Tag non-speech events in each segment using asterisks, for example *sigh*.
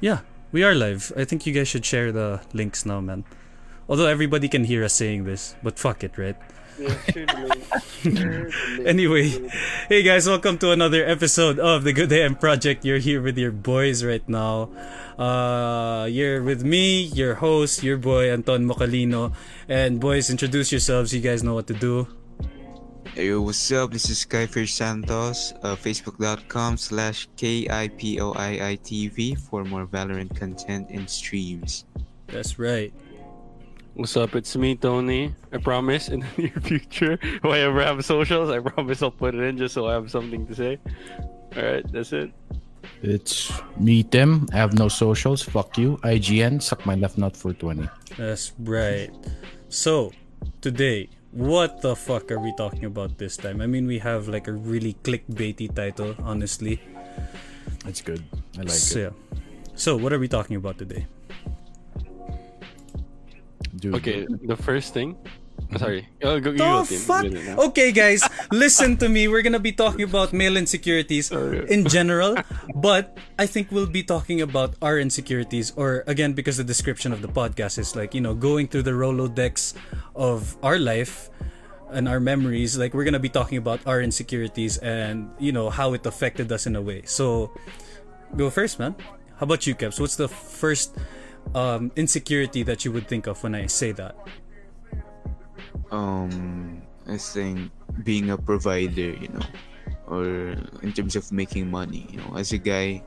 Yeah, we are live. I think you guys should share the links now, man. Although everybody can hear us saying this, but fuck it, right? Yeah, share the link. Share the link. Anyway, hey guys, welcome to another episode of the Good AM Project. You're here with your boys right now. Uh, you're with me, your host, your boy Anton Mocalino. And boys, introduce yourselves. You guys know what to do. Hey, yo, what's up? This is Skyfish Santos, uh, facebook.com slash K-I-P-O-I-I-T-V for more Valorant content and streams. That's right. What's up? It's me, Tony. I promise in *laughs* the near future, if I ever have socials, I promise I'll put it in just so I have something to say. Alright, that's it. It's me, Tim. I have no socials. Fuck you. IGN. Suck my left nut for 20. That's right. So, today, what the fuck are we talking about this time? I mean, we have like a really clickbaity title, honestly. That's good. I like so, it. yeah. So, what are we talking about today? Dude, Okay, the first thing. Sorry. Oh, go, The fuck? You go now. Okay, guys, listen to me. We're gonna be talking about male insecurities *laughs* in general, but I think we'll be talking about our insecurities, or again, because the description of the podcast is like, you know, going through the Rolodex of our life and our memories. Like, we're gonna be talking about our insecurities and, you know, how it affected us in a way. So, go first, man. How about you, Keps? What's the first um, insecurity that you would think of when I say that? Um, I think being a provider, you know, or in terms of making money, you know, as a guy,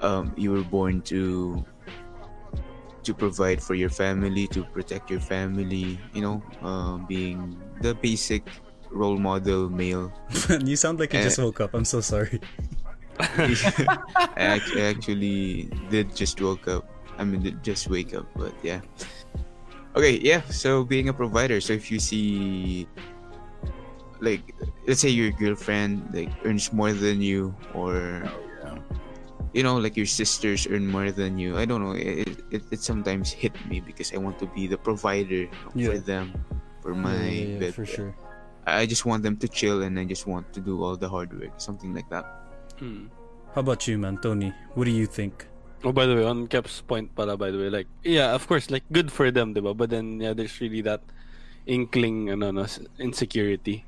um, you were born to to provide for your family, to protect your family, you know, uh, being the basic role model male *laughs* you sound like you Eh. just woke up. I'm so sorry. *laughs* I, I actually did just woke up. I mean, did just wake up, but yeah. Okay, yeah. So being a provider, so if you see, like, let's say your girlfriend like earns more than you, or yeah. you know, like your sisters earn more than you. I don't know. It it, it sometimes hit me because I want to be the provider you know, for them, for my. but for sure. I just want them to chill, and I just want to do all the hard work, something like that. Hmm. How about you, man, Tony? What do you think? Oh, by the way, on Cap's point pala, by the way, like, yeah, of course, like, good for them, diba? But then, yeah, there's really that inkling, ano, no, insecurity.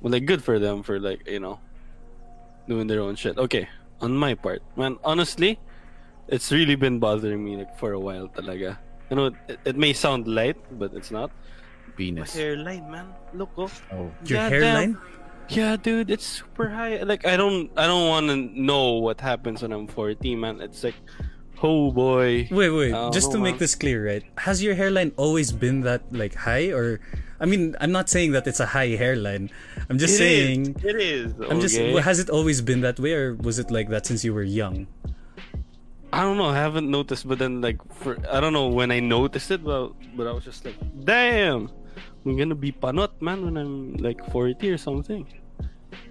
Well, like, good for them for, like, you know, doing their own shit. Okay, on my part, man, honestly, it's really been bothering me, like, for a while talaga. You know, it, it may sound light, but it's not. Penis. Hairline, man. Look, oh. Oh. Your Yeah, hairline? Yeah, dude, it's super high. Like I don't I don't want to know what happens when I'm 40, man. It's like oh boy. Wait, wait. Uh, just to hold make on. this clear, right? Has your hairline always been that like high, or? I mean, I'm not saying that it's a high hairline. I'm just It is. saying. It is. I'm just. Has it always been that way, or was it like that since you were young? I don't know. I haven't noticed, but then like for I don't know when I noticed it, but but I was just like, damn, I'm gonna be panot, man, when I'm like 40 or something.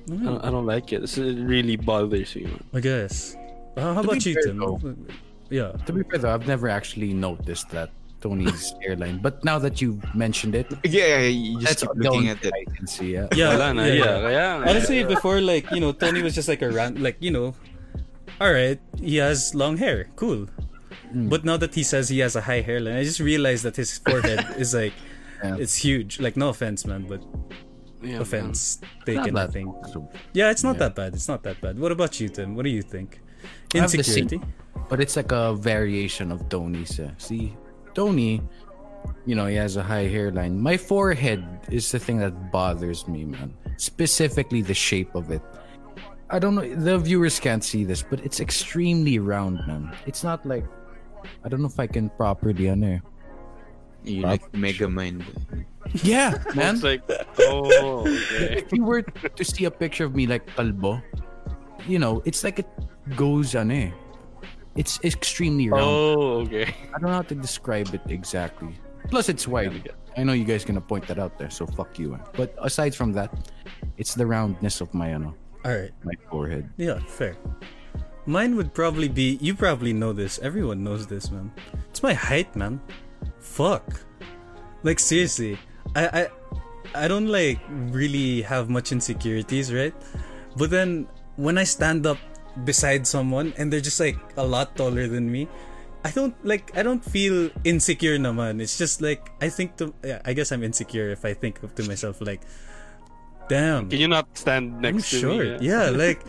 I don't, I don't like it. It's- It really bothers me, man. I guess. Uh, how To about you, fair, Tim? though. Yeah. To be fair though, I've never actually noticed that Tony's *laughs* hairline. But now that you've mentioned it, Yeah, yeah, you just keep looking at it. thing I can see. Yeah. Yeah, Wala yeah, yeah, yeah. Honestly, before like you know, Tony was just like a ran like you know, all right, he has long hair, cool. But now that he says he has a high hairline, I just realized that his forehead *laughs* is like, Yeah. it's huge. Like no offense, man, but Yeah, man. offense Not taken. I think. Yeah, it's not Yeah. that bad. It's not that bad. What about you, Tim? What do you think? I have the same- Insecurity. But it's like a variation of Tony's. See, Tony, you know, he has a high hairline. My forehead is the thing that bothers me, man. Specifically, the shape of it. I don't know. The viewers can't see this, but it's extremely round, man. It's not like I don't know if I can properly ano. eh. You like Megamind. Yeah, man. It's like oh okay. if you were to see a picture of me like kalbo, you know, it's like it goes ano eh. It's extremely round. Oh okay. I don't know how to describe it exactly. Plus, it's wide. I know you guys gonna point that out there, so fuck you. eh. But aside from that, it's the roundness of my ano, All right. my forehead. Yeah, fair. Mine would probably be. You probably know this. Everyone knows this, man. It's my height, man. Fuck. Like seriously, I I I don't like really have much insecurities, right? But then when I stand up beside someone and they're just like a lot taller than me, I don't like I don't feel insecure naman. It's just like I think to yeah, I guess I'm insecure if I think of to myself like damn. Can you not stand I'm next to short. me? Yeah, *laughs* like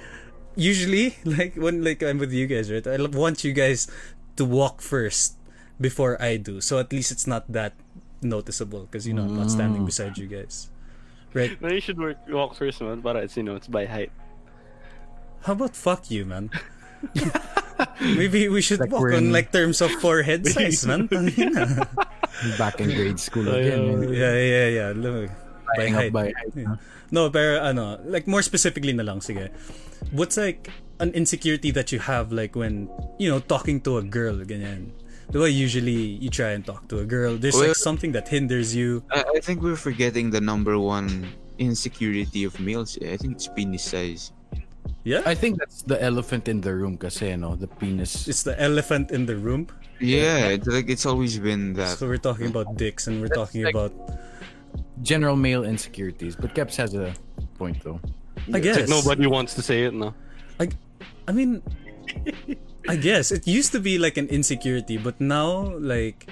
usually *laughs* like when like I'm with you guys, right? I want you guys to walk first before I do. So at least it's not that noticeable because you know I'm not standing Mm. beside you guys. Right? No, you should work, walk first, man. But it's, you know, it's by height. How about fuck you, man? *laughs* Maybe we should Like walk we're on like terms of forehead *laughs* size, man. *laughs* yeah, Back in grade school again. man. yeah, yeah. Look, by height. by height. Yeah. No, pero ano, like more specifically na lang, sige. What's like an insecurity that you have like when, you know, talking to a girl, ganyan? The way usually you try and talk to a girl, there's Well- like something that hinders you. I, I think we're forgetting the number one insecurity of males. I think it's penis size. Yeah? I think that's the elephant in the room Cause kasi, no? The penis. It's the elephant in the room. Yeah, it's like it's always been that. So we're talking about dicks and we're That's talking like- about general male insecurities. But Keps has a point, though. I guess. Like nobody wants to say it, no? I, I mean, *laughs* I guess it used to be like an insecurity, but now, like,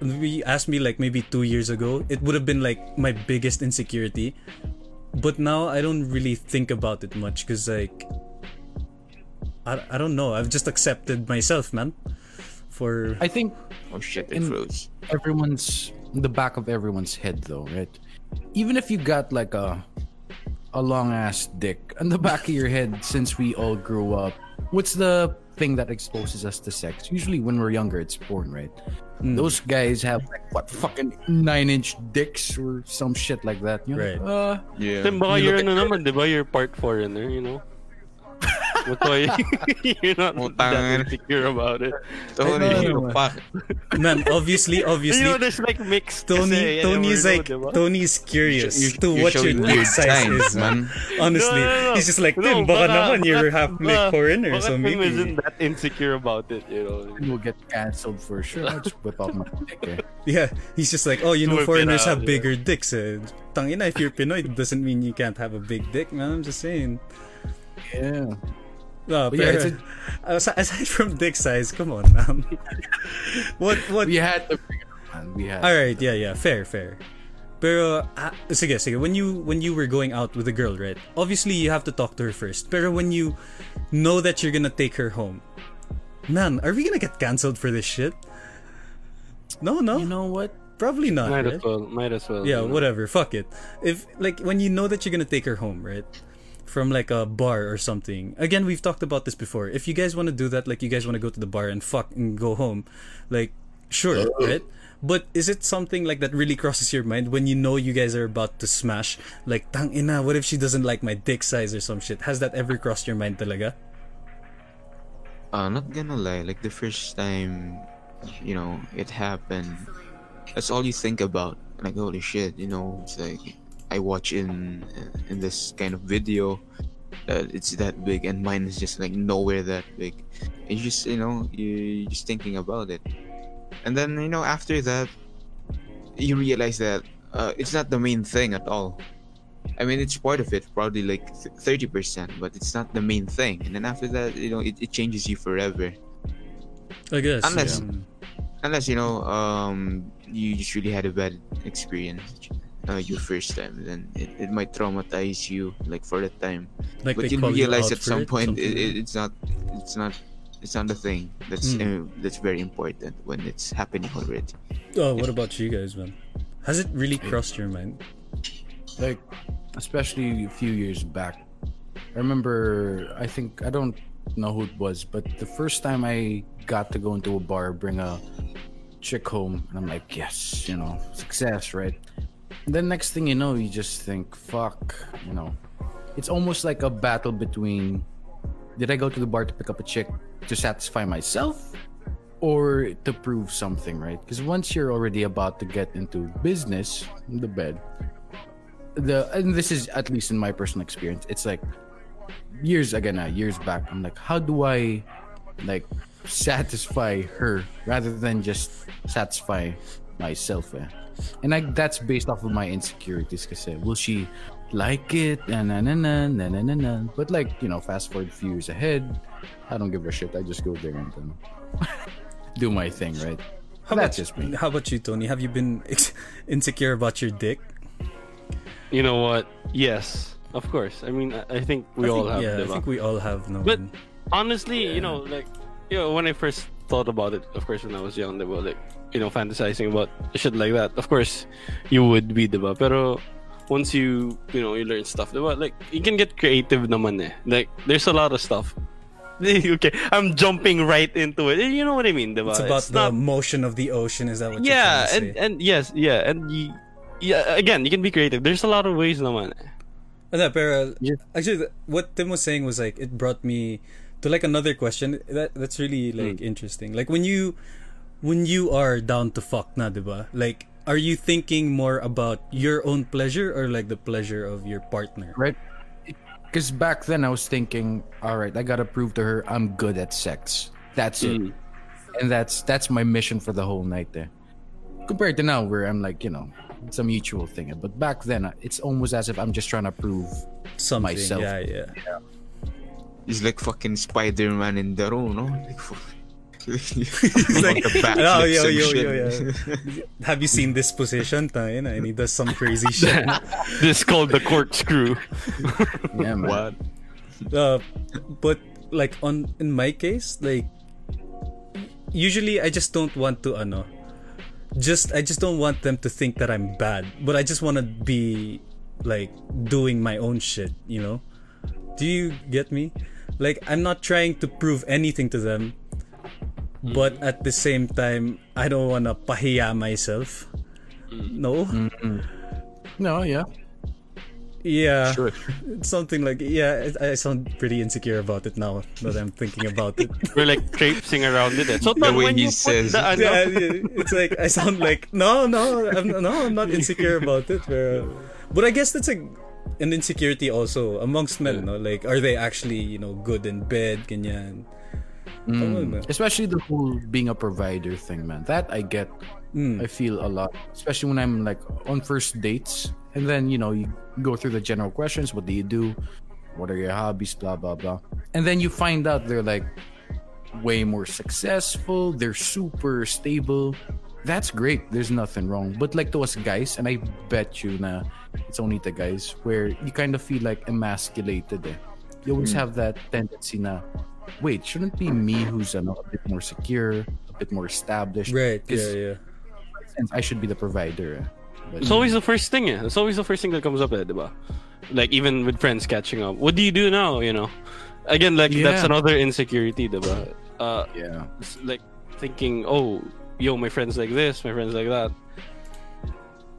we asked me like maybe two years ago, it would have been like my biggest insecurity. But now I don't really think about it much because, like, I, I don't know. I've just accepted myself, man. For I think Oh shit, it In- froze. everyone's the back of everyone's head though, right? Even if you got like a a long ass dick on the back of your head since we all grew up. What's the thing that exposes us to sex? Usually when we're younger it's porn, right? Those guys have like what fucking nine inch dicks or some shit like that. You know? Right. Uh, Yeah. Then baka You you're look ano naman, di ba? You're part foreigner, you know? That's *laughs* why you're not Utang. that insecure about it. Tony, I you man. fuck. man, obviously, obviously, *laughs* You know, there's like mixed. Tony, kasi, I Tony's never know, like diba? Tony's curious You- to you're what your showing dick size signs, is, man. Honestly, No, no, no. he's just like, No, Tim, baka, baka- naman you're half like baka- foreigner, baka so Tim maybe. isn't that insecure about it, you know? we'll get cancelled for sure. I *laughs* just whip out my dick. Eh. Yeah, he's just like, oh, you know, foreigners have bigger dicks. Eh. Tangina, if you're Pinoy, it doesn't mean you can't have a big dick, man. I'm just saying. Yeah. No, But yeah, it's asi- aside *laughs* from dick size, come on, man. *laughs* what, what? We had to bring it up, man. We had All right, yeah, yeah, fair, fair. Pero ah, sige, sige, when you when you were going out with a girl, right? Obviously, you have to talk to her first. Pero when you know that you're gonna take her home, man, are we gonna get cancelled for this shit? No, no, You know what? probably not. Might right? as well. Might as well. Yeah, you know? whatever. Fuck it. If like when you know that you're gonna take her home, right? From like a bar or something. Again, we've talked about this before. If you guys want to do that, like you guys want to go to the bar and fuck and go home, like sure, right? But is it something like that really crosses your mind when you know you guys are about to smash? Like, tang ina, what if she doesn't like my dick size or some shit? Has that ever crossed your mind talaga? Uh, not gonna lie, like the first time, you know, it happened, that's all you think about. Like, holy shit, you know, it's like I watch in in this kind of video that it's that big, and mine is just like nowhere that big. And you just, you know, you you're just thinking about it, and then you know after that, you realize that uh, it's not the main thing at all. I mean, it's part of it, probably like thirty percent, but it's not the main thing. And then after that, you know, it, it changes you forever. I guess. Unless- yeah. Unless you know, um, you just really had a bad experience uh, your first time, then it, it might traumatize you like for the time. like but you call realize out at some it, point it, like it, it's not, it's not, it's not the thing that's Hmm. uh, that's very important when it's happening already. Oh, what about you guys, man? Has it really crossed your mind? like especially a few years back i remember i think i don't know who it was but the first time i got to go into a bar bring a chick home and i'm like yes you know success right and then next thing you know you just think fuck you know. It's almost like a battle between did i go to the bar to pick up a chick to satisfy myself or to prove something right? Because once you're already about to get into business in the bed the and this is at least in my personal experience it's like years again uh, years back i'm like how do i like satisfy her rather than just satisfy myself eh? and like that's based off of my insecurities because will she like it, and na na na na na na na. But like you know, fast forward a few years ahead, I don't give a shit. I just go there and then *laughs* do my thing, right? How That's about, just me. How about you, Tony? Have you been ex- insecure about your dick? You know what? Yes, of course. I mean, I, I think we I all think- have. Yeah, I think we all have. No. But honestly, you know, like, you know, when I first thought about it, of course, when I was young, diba, like, you know, fantasizing about shit like that. Of course, you would be, diba? Pero once you, you know, you learn stuff, diba? Like, you can get creative naman eh. Like, there's a lot of stuff. *laughs* okay, I'm jumping right into it. You know what I mean, diba? it's about It's the not- motion of the ocean. Is that what yeah, and and yes, yeah, and you, yeah, again, you can be creative. There's a lot of ways naman. eh. Ano, pero Yeah. actually, what Tim was saying was like it brought me to like another question. That that's really like interesting. Like when you when you are down to fuck na, diba? Like are you thinking more about your own pleasure or like the pleasure of your partner? right? Because back then I was thinking, all right, I gotta prove to her I'm good at sex. That's it, Mm. and that's that's my mission for the whole night. There, compared to now, where I'm like, you know, it's a mutual thing. But back then, uh, it's almost as if I'm just trying to prove. Something. Myself. Yeah, yeah. He's like fucking Spider-Man in the row, no? Like, fuck. He's like, the *laughs* backflips oh, yo, and yo, yo. Have you seen this position? Tayo na, and he does some crazy *laughs* shit. This is called the corkscrew. *laughs* Yeah, man. What? uh, but like on in my case like usually i just don't want to ano just i just don't want them to think that i'm bad but i just want to be like doing my own shit you know do you get me like i'm not trying to prove anything to them but at the same time i don't want to pahiya myself no No, yeah. yeah Sure. something like yeah I I sound pretty insecure about it now that i'm thinking about it *laughs* We're like traipsing around it. eh. So The way he says the, it. ano, yeah, yeah, it's like I sound like no, no, I'm no, I'm not insecure about it. Pero, but I guess that's a an insecurity also amongst men. No, like are they actually you know good in bed? Ganyan. Tama ba? Especially the whole being a provider thing, man. That I get. Mm. I feel a lot, especially when I'm like on first dates, and then you know you go through the general questions. What do you do? What are your hobbies? Blah blah blah. And then you find out they're like way more successful. They're super stable. That's great. There's nothing wrong. But like to us guys, and I bet you na it's only the guys where you kind of feel like emasculated. Eh. You always have that tendency na, wait, shouldn't it be me who's ano, a bit more secure, a bit more established? Right. Yeah. Yeah. sense, I should be the provider. eh. But, It's always the first thing, yeah. It's always the first thing that comes up, eh, diba? Like even with friends catching up. What do you do now? You know, again, like that's another insecurity, diba? Uh, yeah. like thinking, oh, yo, my friends like this, my friends like that.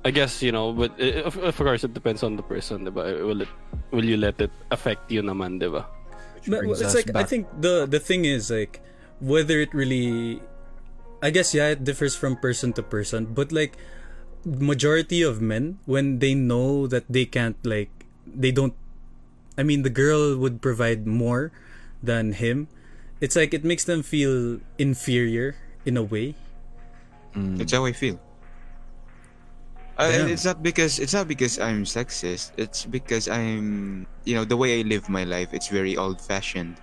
I guess you know, but uh, of, of course it depends on the person, diba? Will it, will you let it affect you, naman, diba? No, brings it's us like I think the the thing is like whether it really I guess yeah it differs from person to person but like majority of men when they know that they can't like they don't I mean the girl would provide more than him. It's like it makes them feel inferior in a way. That's how I feel. Uh, it's not because it's not because I'm sexist. It's because I'm you know the way I live my life. It's very old fashioned.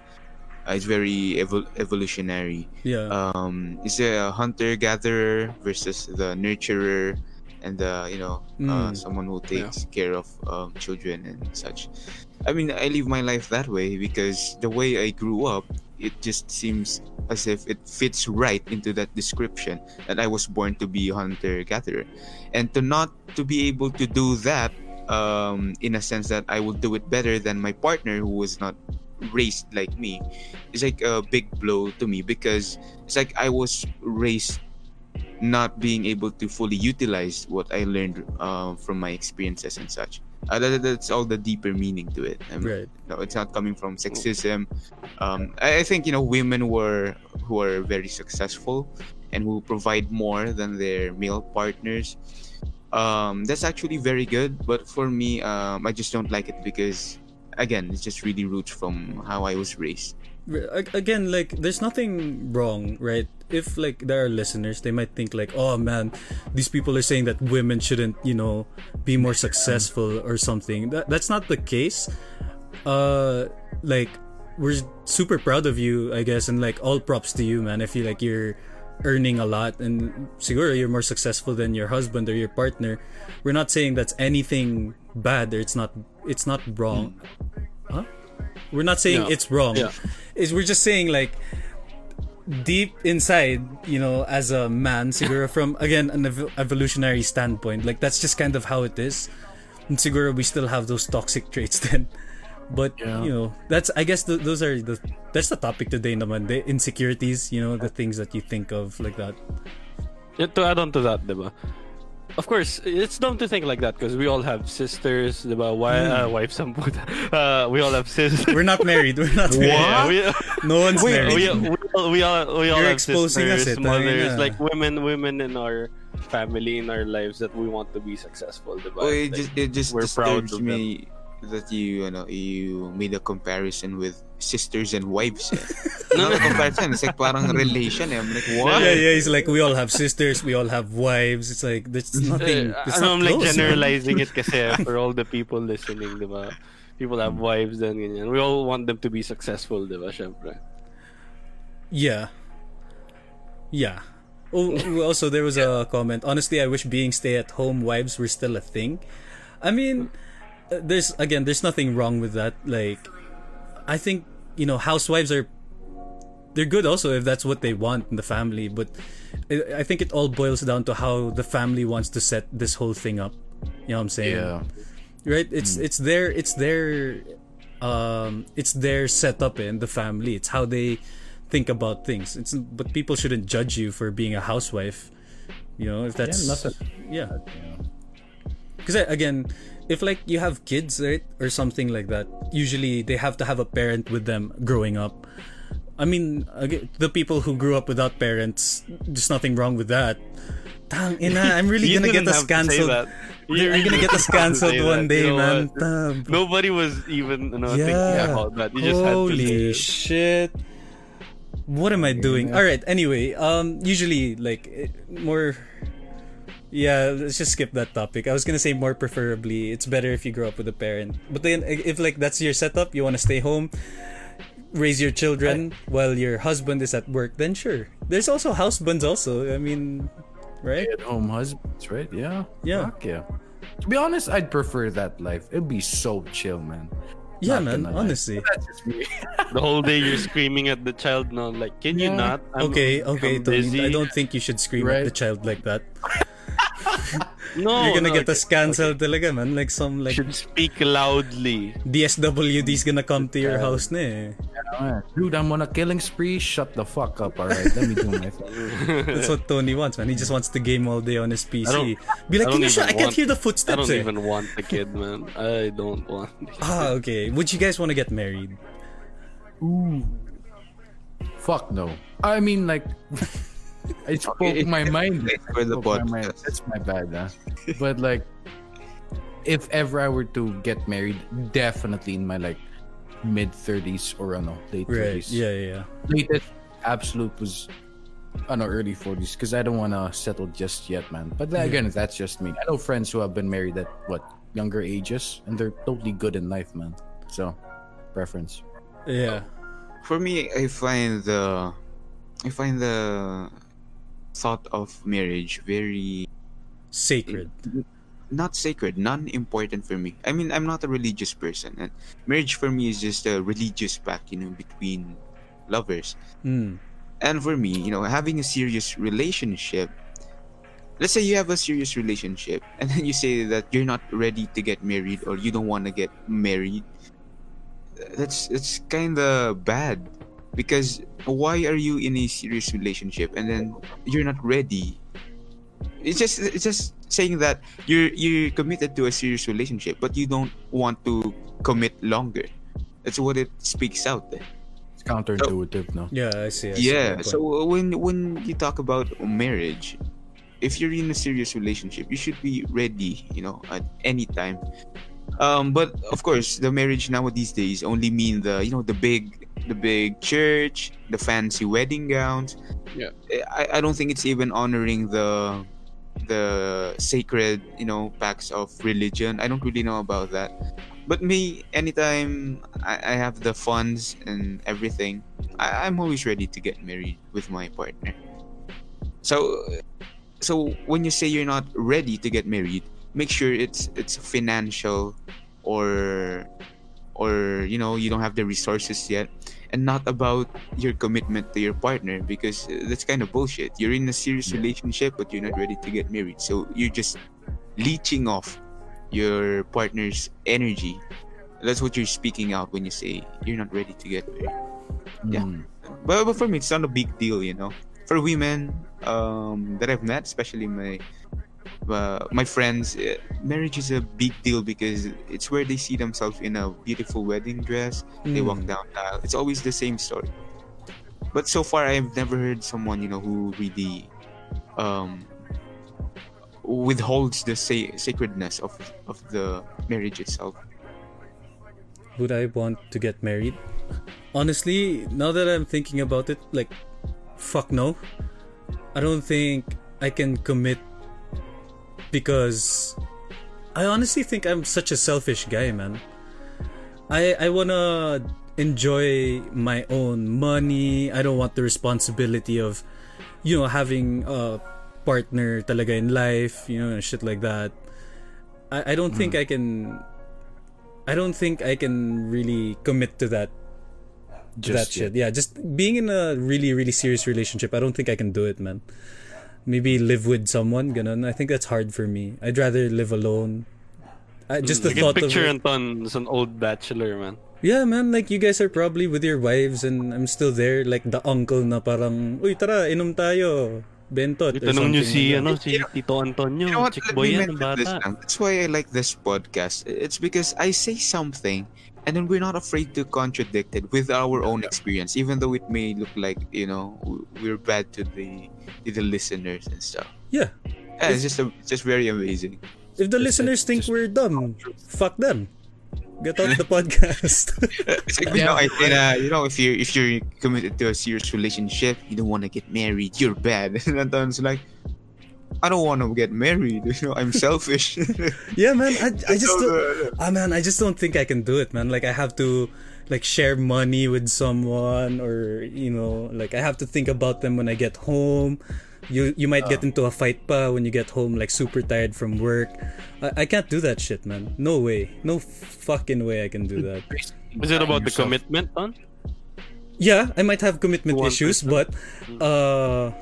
Uh, it's very evol- evolutionary. yeah Um, it's a hunter gatherer versus the nurturer, and the you know uh, Mm. someone who takes care of um, children and such. I mean, I live my life that way because the way I grew up, it just seems as if it fits right into that description that I was born to be hunter gatherer, and to not to be able to do that, um, in a sense that I will do it better than my partner who was not raised like me, is like a big blow to me because it's like I was raised not being able to fully utilize what I learned uh, from my experiences and such. Uh, that, that's all the deeper meaning to it. I mean, right no, it's not coming from sexism. Um, I, I think you know women were who are very successful and who provide more than their male partners. Um, that's actually very good, but for me, um, I just don't like it because, again, it just really roots from how I was raised. Again like there's nothing wrong right if like there are listeners they might think like oh man these people are saying that women shouldn't you know be more successful or something. That, that's not the case. Uh like we're super proud of you i guess and like all props to you man. I feel like you're earning a lot and siguro you're more successful than your husband or your partner. We're not saying that's anything bad or it's not it's not wrong. Huh? We're not saying Yeah. it's wrong. Yeah. is we're just saying like deep inside you know as a man siguro from again an ev- evolutionary standpoint like that's just kind of how it is and siguro we still have those toxic *laughs* traits then but Yeah. you know that's i guess th- those are the that's the topic today naman the insecurities you know the things that you think of like that Yeah, to add on to that, diba? Of course, it's dumb to think like that because we all have sisters, diba? Why, uh, wives, ang *laughs* puta. Uh, we all have sisters. we're not married we're not *laughs* married Yeah, we, *laughs* no one's we, married we, we, all, we all, we all have sisters, eh, mothers, tangina. like women, women in our family, in our lives that we want to be successful, diba? Oh, it Like, just it just we're proud disturbs of them. me that you you know you made a comparison with sisters and wives. Eh. No, Not a no. comparison. It's like parang relation. Eh. I'm like what? yeah yeah he's like we all have sisters we all have wives it's like there's nothing Uh, it's I'm not like close, man. generalizing it kasi for all the people listening, di ba? People have wives then ganyan. We all want them to be successful, di ba? Syempre. Yeah. Yeah. Oh, also there was a *laughs* comment. Honestly, I wish being stay-at-home wives were still a thing. I mean, uh, there's again, there's nothing wrong with that. Like, I think you know, housewives are they're good also if that's what they want in the family. But I I think it all boils down to how the family wants to set this whole thing up. You know what I'm saying? Yeah. right it's it's their it's their um it's their setup in the family it's how they think about things it's but people shouldn't judge you for being a housewife you know if that's yeah, nothing. yeah Yeah. because again if like you have kids right or something like that usually they have to have a parent with them growing up i mean the people who grew up without parents there's nothing wrong with that Tang *laughs* ina, I'm really gonna get us have to say cancelled. *laughs* You I'm gonna get us didn't have to cancelled one day, You know man. Nobody was even you know, thinking about that. You just Holy had to say it. shit. What am I doing? All right. Anyway, um, usually like eh, more. Yeah, let's just skip that topic. I was gonna say more preferably, it's better if you grow up with a parent. But then, if like that's your setup, you want to stay home, raise your children while your husband is at work, then sure. There's also husbands. Also, I mean, right? At home husbands, right? Yeah. Yeah. Fuck yeah. To be honest, I'd prefer that life. It'd be so chill, man. Yeah, Not man. Honestly. That's just me. *laughs* The whole day you're screaming at the child no like can you not? I'm, Okay, okay, I'm Tony. busy. I don't think you should scream at the child like that. *laughs* No, You're gonna no, get us cancelled talaga, man. Like some like should speak loudly. DSWD's gonna come to your house na eh. Dude, I'm on a killing spree. Shut the fuck up, alright? Let me do my thing. *laughs* That's what Tony wants, man. He just wants to game all day on his PC. don't- Be like, I can you show? even I can't want- hear the footsteps. I don't eh." even want a kid, man. I don't want. Ah, okay. Would you guys want to get married? Ooh. Fuck no. I mean, like, *laughs* *laughs* I spoke Okay, my mind. it's Spoke my mind. That's my bad, huh? But like, if ever I were to get married, definitely in my like mid thirties or ano, late Right. thirties. Yeah, yeah, yeah. Latest absolute was ano, early forties because I don't want to settle just yet, man. But then again, that's just me. I know friends who have been married at what younger ages, and they're totally good in life, man. So, preference. Yeah. For me, I find the I find the thought of marriage very Sacred. not sacred, non-important for me. I mean, I'm not a religious person, and marriage for me is just a religious pact, you know, between lovers. Mm. And for me, you know, having a serious relationship. Let's say you have a serious relationship, *laughs* and then you say that you're not ready to get married or you don't want to get married. That's it's kind of bad, because why are you in a serious relationship and then you're not ready? It's just it's just saying that you're you're committed to a serious relationship, but you don't want to commit longer. That's what it speaks out. eh. It's counterintuitive, no? Yeah, I see. I Yeah. that point. So when when you talk about marriage, if you're in a serious relationship, you should be ready. You know, at any time. Um, but of course, the marriage nowadays days only mean the you know the big the big church, the fancy wedding gowns. Yeah. I, I don't think it's even honoring the the sacred, you know, pacts of religion. I don't really know about that. But me, anytime I, I have the funds and everything, I, I'm always ready to get married with my partner. So so when you say you're not ready to get married, make sure it's it's financial or or you know you don't have the resources yet and not about your commitment to your partner because that's kind of bullshit. You're in a serious relationship but you're not ready to get married. So you're just leeching off your partner's energy. That's what you're speaking out when you say you're not ready to get married. Yeah. Mm. but, but for me it's not a big deal you know. For women um, that i've met especially my uh, my friends uh, marriage is a big deal because it's where they see themselves in a beautiful wedding dress they walk Mm. down the aisle it's always the same story but so far i've never heard someone you know who really um withholds the sa- sacredness of of the marriage itself Would I want to get married? Honestly, now that I'm thinking about it, like, fuck no. I don't think I can commit because I honestly think I'm such a selfish guy, man. I I wanna enjoy my own money. I don't want the responsibility of, you know, having a partner talaga in life, you know, and shit like that. I, I don't think hmm. I can I don't think I can really commit to that to that Just shit. Yeah, just being in a really really serious relationship, I don't think I can do it, man. Maybe live with someone, ganun. I think that's hard for me. I'd rather live alone. I, just the can thought of picture Anton as an old bachelor, man. Yeah, man, like you guys are probably with your wives and I'm still there like the uncle na parang, "Uy, tara, inom tayo." Bentot or Tanong nyo si, like ano, si Tito Antonio. You know what? Chick boy yan, this bata. now. That's why I like this podcast. It's because I say something and then we're not afraid to contradict it with our own experience, even though it may look like, you know, we're bad to the to the listeners and stuff. Yeah. Yeah, it's just a, it's just very amazing. If the It's- listeners it's think just- we're dumb, fuck them. Get out the *laughs* podcast. *laughs* It's like, you know, I say that, uh, you know, if you're if you're committed to a serious relationship, you don't want to get married, you're bad. *laughs* And Anton's like, I don't want to get married. You know, I'm selfish. *laughs* yeah, man, I, I just So, don't, *laughs* ah man, I just don't think I can do it, man. Like I have to like share money with someone or you know, like I have to think about them when I get home. You you might get into a fight pa when you get home like super tired from work. I, I can't do that shit, man. No way. No fucking way I can do that. Is it about the commitment, Ton? Yeah, I might have commitment issues, person. but uh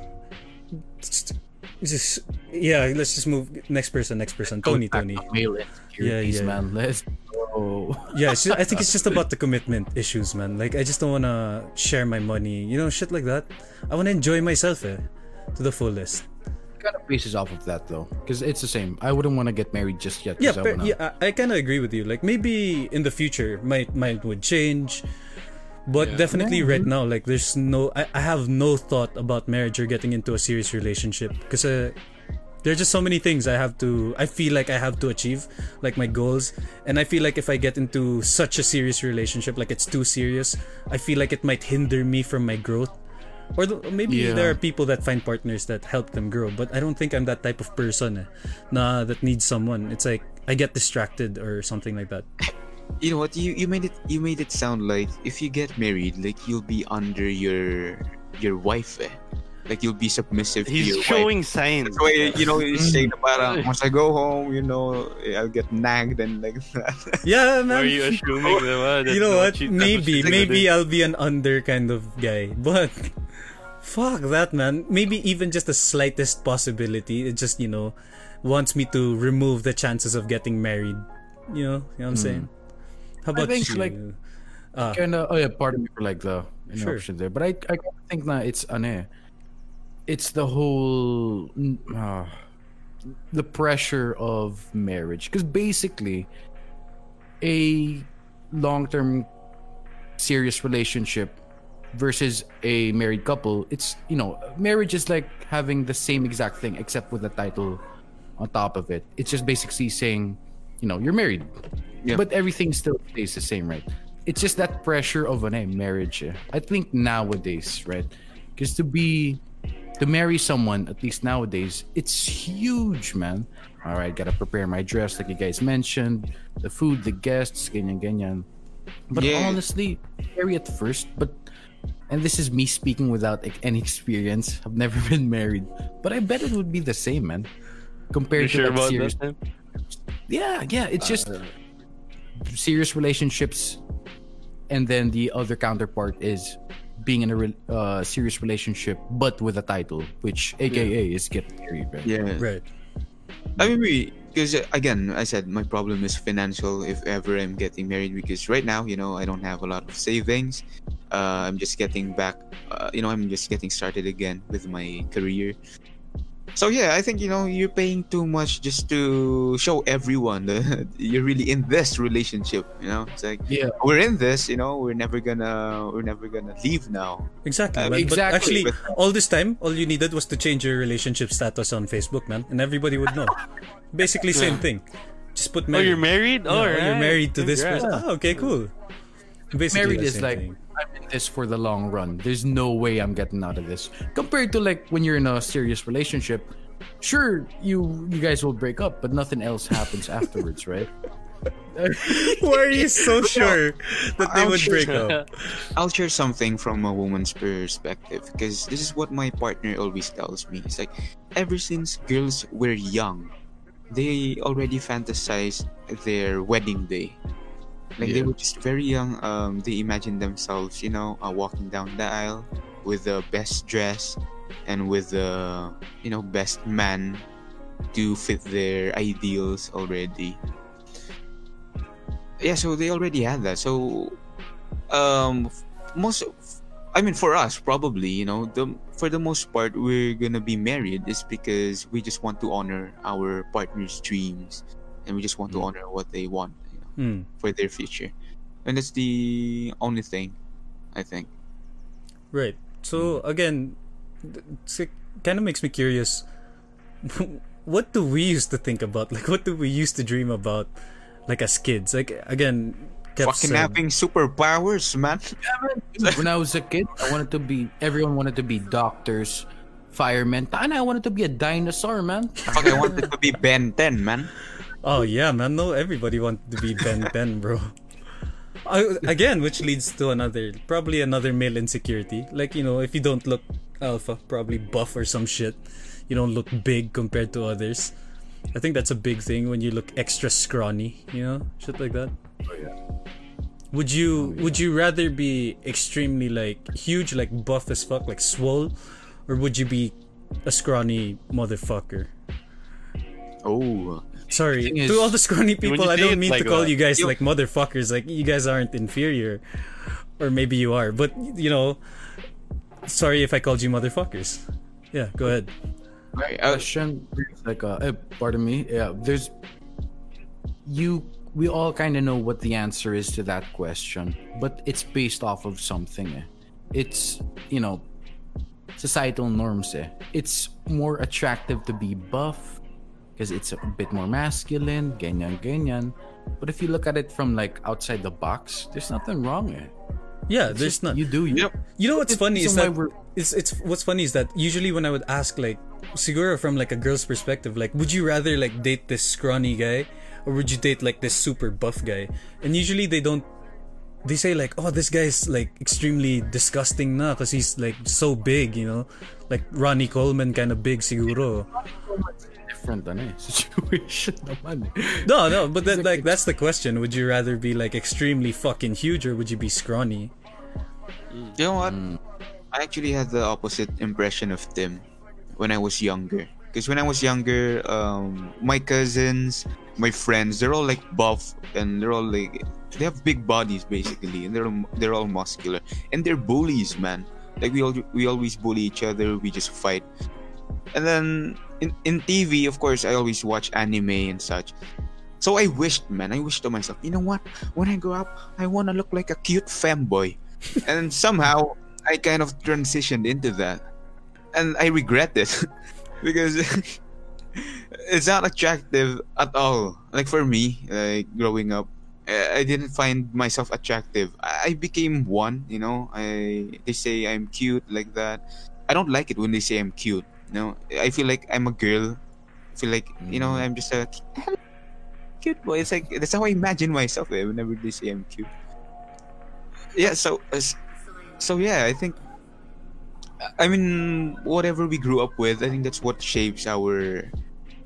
just yeah, let's just move next person, next person. Tony, Tony. Insecurities, yeah. man. Let's go. Yeah, just, I think it's just about the commitment issues, man. Like I just don't wanna share my money, you know, shit like that. I wanna enjoy myself, eh, to the fullest. kind of pieces off of that though, because it's the same. I wouldn't want to get married just yet. Yeah, I wanna- yeah, I, I kind of agree with you. Like maybe in the future, my mind would change, but Yeah. definitely right now, like there's no, I, I have no thought about marriage or getting into a serious relationship because uh, there are just so many things I have to. I feel like I have to achieve, like my goals, and I feel like if I get into such a serious relationship, like it's too serious, I feel like it might hinder me from my growth. Or th- maybe Yeah. there are people that find partners that help them grow, but I don't think I'm that type of person eh, na that needs someone. It's like I get distracted or something like that. You know what? You you made it you made it sound like if you get married, like you'll be under your your wife. Eh? Like you'll be submissive to He's your wife. showing signs. That's why you know you say parang once I go home, you know, I'll get nagged and like that. *laughs* Yeah, man. are you assuming, *laughs* diba? you know what? she- Maybe, that's what she's maybe I'll be an under kind of guy, but fuck that, man. Maybe even just the slightest possibility. It just you know wants me to remove the chances of getting married. You know, you know what I'm saying? How about think, you? like, Ah. kind of oh yeah pardon me for like the Sure. interruption there but i i think that it's ano eh, it's the whole ah, the pressure of marriage because basically a long-term serious relationship versus a married couple it's you know marriage is like having the same exact thing except with the title on top of it it's just basically saying you know you're married Yeah. but everything still stays the same right it's just that pressure of an eh, marriage. eh. I think nowadays, right? Because to be to marry someone, at least nowadays, it's huge, man. All right, gotta prepare my dress, like you guys mentioned, the food, the guests, ganyan ganyan. But Yeah. honestly, scary at first, but and this is me speaking without like, any *laughs* experience. I've never *laughs* been married, but I bet it would be the same, man. Compared You to sure like serious? Yeah, yeah. It's just serious relationships, and then the other counterpart is being in a re- uh, serious relationship, but with a title, which AKA is getting married, right? Yeah. Right. I mean, because again, I said my problem is financial. If ever I'm getting married, because right now, you know, I don't have a lot of savings. Uh, I'm just getting back. Uh, you know, I'm just getting started again with my career. So yeah, I think you know you're paying too much just to show everyone *laughs* that you're really in this relationship. You know, it's like Yeah. we're in this. You know, we're never gonna we're never gonna leave now. Exactly. Uh, man. But exactly. actually, all this time, all you needed was to change your relationship status on Facebook, man, and everybody would know. Basically, same thing. Just put Oh, married. you're married? Yeah, Oh, or you're married to this Congrats. person. Ah, okay, cool. Basically, married is like thing. I'm in this for the long run. There's no way I'm getting out of this. Compared to like when you're in a serious relationship, sure you you guys will break up, but nothing else happens afterwards, *laughs* right? Why are you so sure that they I'm would sure- break up? *laughs* I'll share something from a woman's perspective because this is what my partner always tells me. It's like ever since girls were young, they already fantasized their wedding day. Like they were just very young. Um, they imagined themselves, you know, uh, walking down the aisle with the best dress and with the, you know, best man to fit their ideals already. Yeah, so they already had that. So um most i mean for us probably you know the for the most part we're gonna be married is because we just want to honor our partner's dreams and we just want to Mm. honor what they want you know Hmm. for their future and that's the only thing i think Right. So again, it kind of makes me curious. *laughs* what do we used to think about? Like, what do we used to dream about? Like as kids. Like again, kept fucking said- having superpowers man when I was a kid, I wanted to be. Everyone wanted to be doctors, firemen. And I wanted to be a dinosaur, man. fuck i wanted to be ben 10 man Oh yeah, man. No, everybody wanted to be Ben *laughs* 10, bro. I, again, which leads to another, probably another male insecurity. Like you know, if you don't look alpha, probably buff or some shit, you don't look big compared to others. I think that's a big thing when you look extra scrawny, you know, shit like that. Oh yeah. Would you oh, would you rather be extremely like huge, like buff as fuck, like swole, or would you be a scrawny motherfucker? oh Sorry, is- to all the scrawny people, I don't it mean to call that- you guys You- like motherfuckers. Like you guys aren't inferior, or maybe you are. But you know, sorry if I called you motherfuckers. Yeah, go ahead. right, uh, question like uh, eh, pardon me yeah there's you we all kind of know what the answer is to that question but it's based off of something eh. it's you know societal norms eh. it's more attractive to be buff because it's a bit more masculine ganyan ganyan but if you look at it from like outside the box there's nothing wrong eh. Yeah, there's not. you do you Yep. You know what's It's funny is that it's it's what's funny is that usually when I would ask like Siguro from like a girl's perspective, like would you rather like date this scrawny guy or would you date like this super buff guy? And usually they don't they say like, oh, this guy's like extremely disgusting na because he's like so big, you know, like Ronnie Coleman kind of big siguro. Different ano, eh, *laughs* situation naman eh. No, no, but that like that's the question. Would you rather be like extremely fucking huge or would you be scrawny? You know what? I actually had the opposite impression of Tim when I was younger. Because when I was younger, um, my cousins, my friends, they're all like buff and they're all like they have big bodies basically, and they're they're all muscular and they're bullies, man. Like we all we always bully each other. We just fight. And then in in TV, of course, I always watch anime and such. So I wished, man, I wished to myself, you know what? When I grow up, I want to look like a cute femboy *laughs* and somehow I kind of transitioned into that, and I regret it *laughs* because *laughs* it's not attractive at all. Like for me, like growing up, I didn't find myself attractive. I I became one, you know. I they say I'm cute like that. I don't like it when they say I'm cute. Know, I feel like I'm a girl. I feel like you know I'm just a cute boy. It's like that's how I imagine myself eh, whenever they say I'm cute. Yeah. So uh, so yeah, I think. I mean, whatever we grew up with, I think that's what shapes our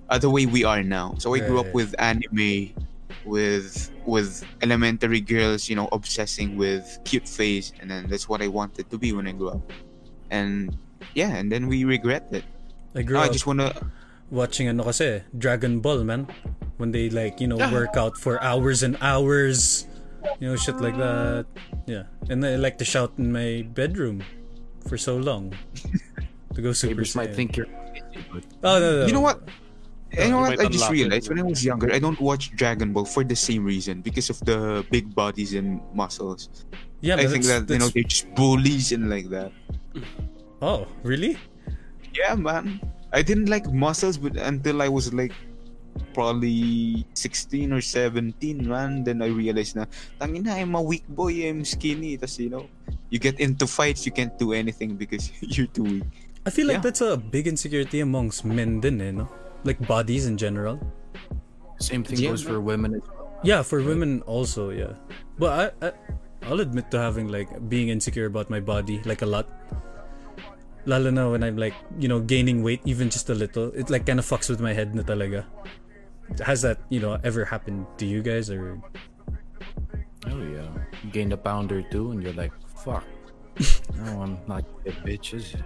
uh, the way we are now. So I grew up with anime, with with elementary girls, you know, obsessing with cute face, and then that's what I wanted to be when I grew up. And yeah, and then we regret it. I grew I up just wanna. watching ano kasi, Dragon Ball, man. When they like, you know, work out for hours and hours. You know, shit like that. Yeah. And I like to shout in my bedroom for so long. *laughs* to go Super Neighbors might think you're Oh, no, no. You know what? You know what? I just unlock it. realized when I was younger, I don't watch Dragon Ball for the same reason because of the big bodies and muscles. Yeah, I but think that's- that you know they're just bullies and like that. Oh, really? Yeah, man. I didn't like muscles, but until I was like probably 16 or 17, man. Then I realized na, tangina, I'm a weak boy, I'm skinny. Tapos, you know, you get into fights, you can't do anything because *laughs* you're too weak. I feel like Yeah. that's a big insecurity amongst men din eh, no? Like bodies in general. same thing Yeah, goes for women. as well. Yeah, for women also, yeah. But I, I I'll admit to having like being insecure about my body like a lot. Lalo na when I'm like, you know, gaining weight even just a little. It like kind of fucks with my head na talaga. Has that, you know, ever happened to you guys or Oh yeah, you gained a pound or two, and you're like, fuck. *laughs* no, I'm not a bitch. Is it?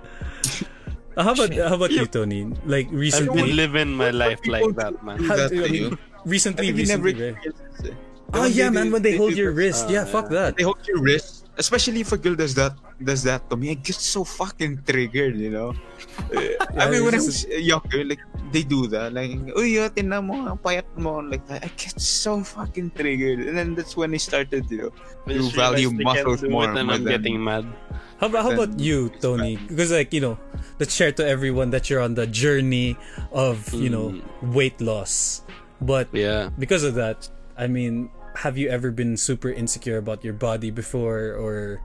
Uh, how about how about you, Tony? Like recently, I've recently been living my life like that, man. Do How- that I to mean, you. recently, I think you never recently, right? experienced it. Oh yeah, They- man, when they, hold do your that. wrist. yeah, fuck that. They hold your wrist. Especially if a girl does that does that to me, I get so fucking triggered, you know. *laughs* Uh, I mean, when I it's was younger, like they do that, like, uy, oh, tinan mo, ang payat mo, like that. I get so fucking triggered, and then that's when I started, you know, I to value realized they can't muscles more. it and I'm than- getting mad. How about how about you, Tony? Because like you know, let's share to everyone that you're on the journey of you know weight loss. But Yeah. because of that, I mean, have you ever been super insecure about your body before, or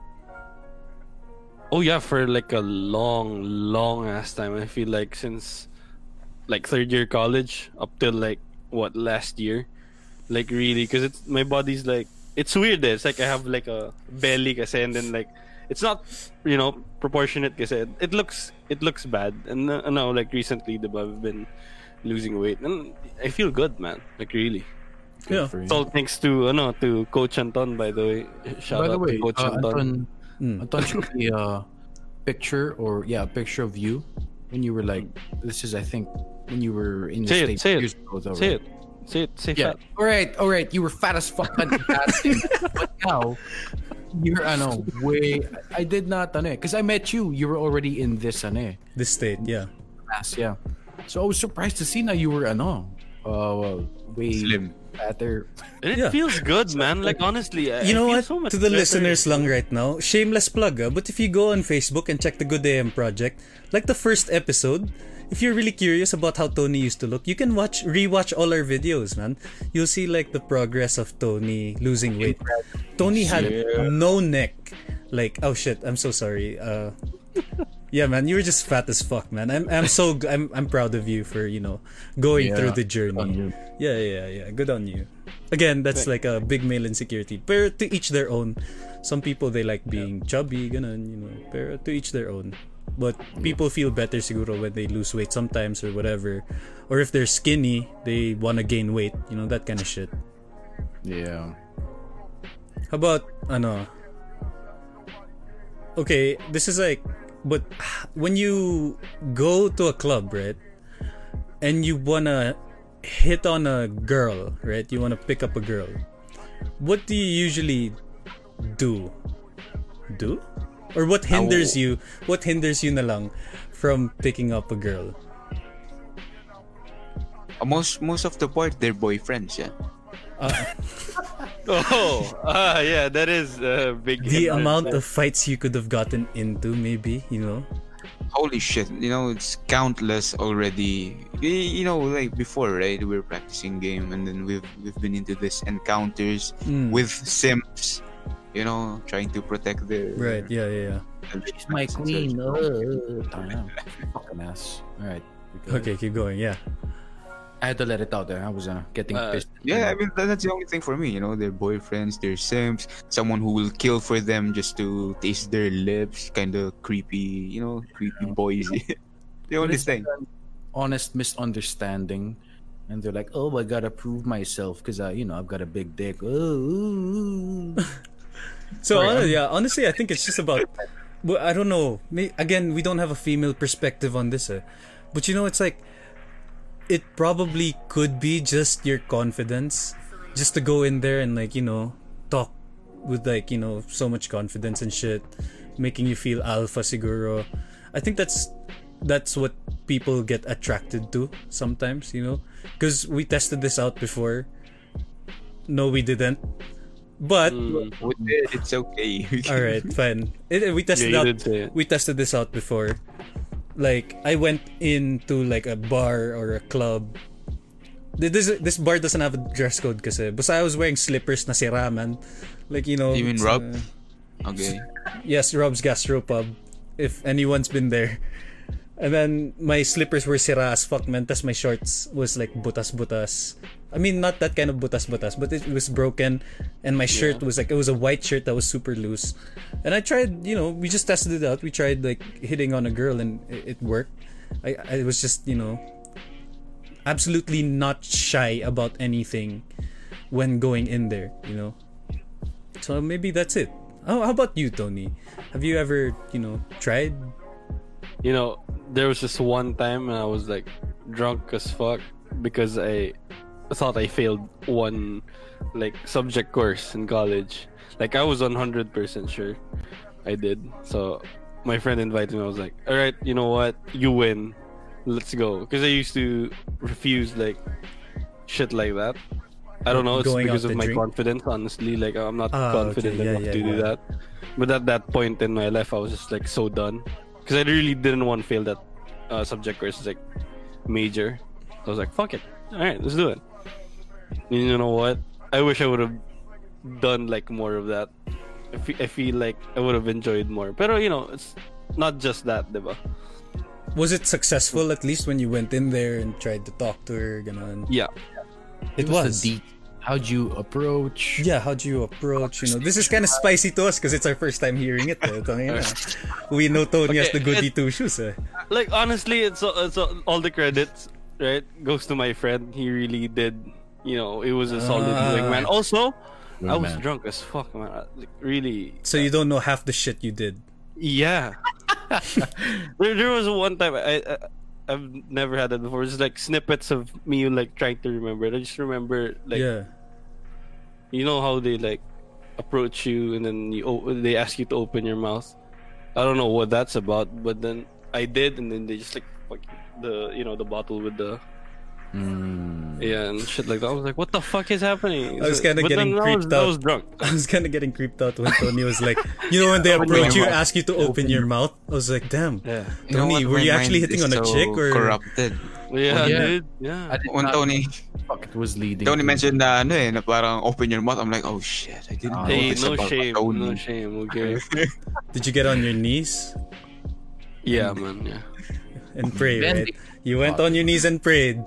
Oh yeah, for like a long, long ass time. I feel like since like third year college up till like what last year, like really, because it's my body's like it's weird. Eh. It's like I have like a belly, kasi, and then like it's not you know proportionate. Kasi it looks it looks bad, and uh, now like recently, the I've been losing weight, and I feel good, man. Like really. Yeah, For you. It's all thanks to ano to Coach Anton, by the way. Shout By the out way, to Coach uh, Anton. Anton, Mm. Anton showed me a picture, or yeah, a picture of you when you were like, this is I think when you were in the Say it, states say it, ago, though, Say right? it. Say it. Say Yeah. fat. All right, all right. You were fat as fuck at the casting, but now you're ano way. I did not ano because I met you. You were already in this ano eh, this state, yeah. mass, yeah. So I was surprised to see now you were ano, uh, way Slim. Fatter. And it Yeah. feels good, man. Like honestly, I, You know what? So much to the better. listeners lang right now, shameless plug, ah, but if you go on Facebook and check the Good AM Project, like the first episode, if you're really curious about how Tony used to look, you can watch rewatch all our videos, man. You'll see like the progress of Tony losing weight. Tony had no neck. Like, oh shit, I'm so sorry. Uh Yeah, man, you were just fat as fuck, man. I'm I'm so I'm I'm proud of you for, you know, going Yeah, through the journey. Yeah, yeah, yeah. Good on you. Again, that's like a big male insecurity. But to each their own. Some people they like being chubby, ganun, you know. Pero to each their own. But people feel better siguro when they lose weight sometimes or whatever. Or if they're skinny, they wanna gain weight, you know, that kind of shit. Yeah. How about ano? Okay, this is like but when you go to a club, right? And you wanna hit on a girl, right? You wanna pick up a girl. What do you usually do? Do? Or what hinders you? What hinders you na lang from picking up a girl? Most most of the part, they're boyfriends, yeah. *laughs* Oh, ah, yeah, that is a big. The hindrance. amount of fights you could have gotten into, maybe, you know? holy shit you know it's countless already you know like before right we were practicing game and then we've we've been into this encounters Mm. with simps you know trying to protect their Right. Yeah. Yeah. Yeah. She's my queen. Uh, tama. Fucking ass. All right. Okay. Keep going. Yeah. I had to let it out there. I was uh, getting Uh, pissed. Yeah, I mean that's the only thing for me. You know, their boyfriends, their simps, someone who will kill for them just to taste their lips, kind of creepy. You know, creepy boys. *laughs* the only It's thing. honest misunderstanding. And they're like, oh, I gotta prove myself because, uh, you know, I've got a big dick. Ooh. *laughs* So Sorry, hon- I'm- yeah, honestly, I think it's just about. Well, I don't know. May, again, we don't have a female perspective on this, eh. but you know, it's like it probably could be just your confidence, just to go in there and like you know talk with like you know so much confidence and shit, making you feel alpha siguro. I think that's that's what people get attracted to sometimes, you know, because we tested this out before. No, we didn't. But Mm. We did, It's okay. *laughs* all right, fine. It, we tested Yeah, out. did say it. We tested this out before. Like I went into like a bar or a club. Th- This this bar doesn't have a dress code kasi. But I was wearing slippers na si Raman. Like you know. You mean Rob? uh, okay. yes, Rob's Gastropub. If anyone's been there. And then my slippers were sira as fuck man. Tas my shorts was like butas butas. I mean not that kind of butas butas, but it was broken. And my shirt was like it was a white shirt that was super loose. And I tried, you know, we just tested it out. We tried like hitting on a girl and it, it worked. I I was just, you know, absolutely not shy about anything when going in there, you know. So maybe that's it. Oh, how about you, Tony? Have you ever, you know, tried? You know, there was just one time and I was like drunk as fuck because I thought I failed one like subject course in college. Like I was 100% sure I did. So my friend invited me. I was like, "All right, you know what? You win. Let's go." Because I used to refuse like shit like that. I don't know. It's Going because of my drink? confidence. Honestly, like I'm not Ah, confident okay, yeah, enough yeah, to do that. But at that point in my life, I was just like so done because I really didn't want to fail that uh, subject course, like major. So I was like, "Fuck it, all right, let's do it." And you know what? I wish I would have done like more of that. I fe- I feel like I would have enjoyed more. But you know, it's not just that, diba? Was it successful at least when you went in there and tried to talk to her? Ganon? Yeah. It Give us was. the deep. How'd you approach? Yeah, how do you approach? You know, this is kind of spicy to us because it's our first time hearing it. Eh. *laughs* We know Tony has Okay, the goody two shoes. Eh. like honestly it's, it's all the credits right goes to my friend he really did you know it was a solid doing man also Good i was man. drunk as fuck man I- like, really So you don't know half the shit you did. yeah *laughs* there, there was one time I, I i've never had that before it's like snippets of me like trying to remember it i just remember like yeah. You know how they like approach you and then you o- they ask you to open your mouth i don't know what that's about but then i did and then they just like fuck the you know the bottle with the Mm. Yeah and shit like that i was like what the fuck is happening I was kinda getting then I was, creeped I was drunk *laughs* I was kind of getting creeped out when Tony was like, you know, when they *laughs* Open approach you, ask you to open your mouth. I was like, damn. yeah You know Tony, were you actually hitting is on a so chick or? corrupted? yeah, Yeah. dude yeah I did When not Tony fuck it was leading. Tony to- mentioned na ano eh, na parang open your mouth. I'm like, oh shit, I didn't know hey this no about shame Tony. no shame okay *laughs* Did you get on your knees yeah man yeah and pray? Right? You went on your knees and prayed.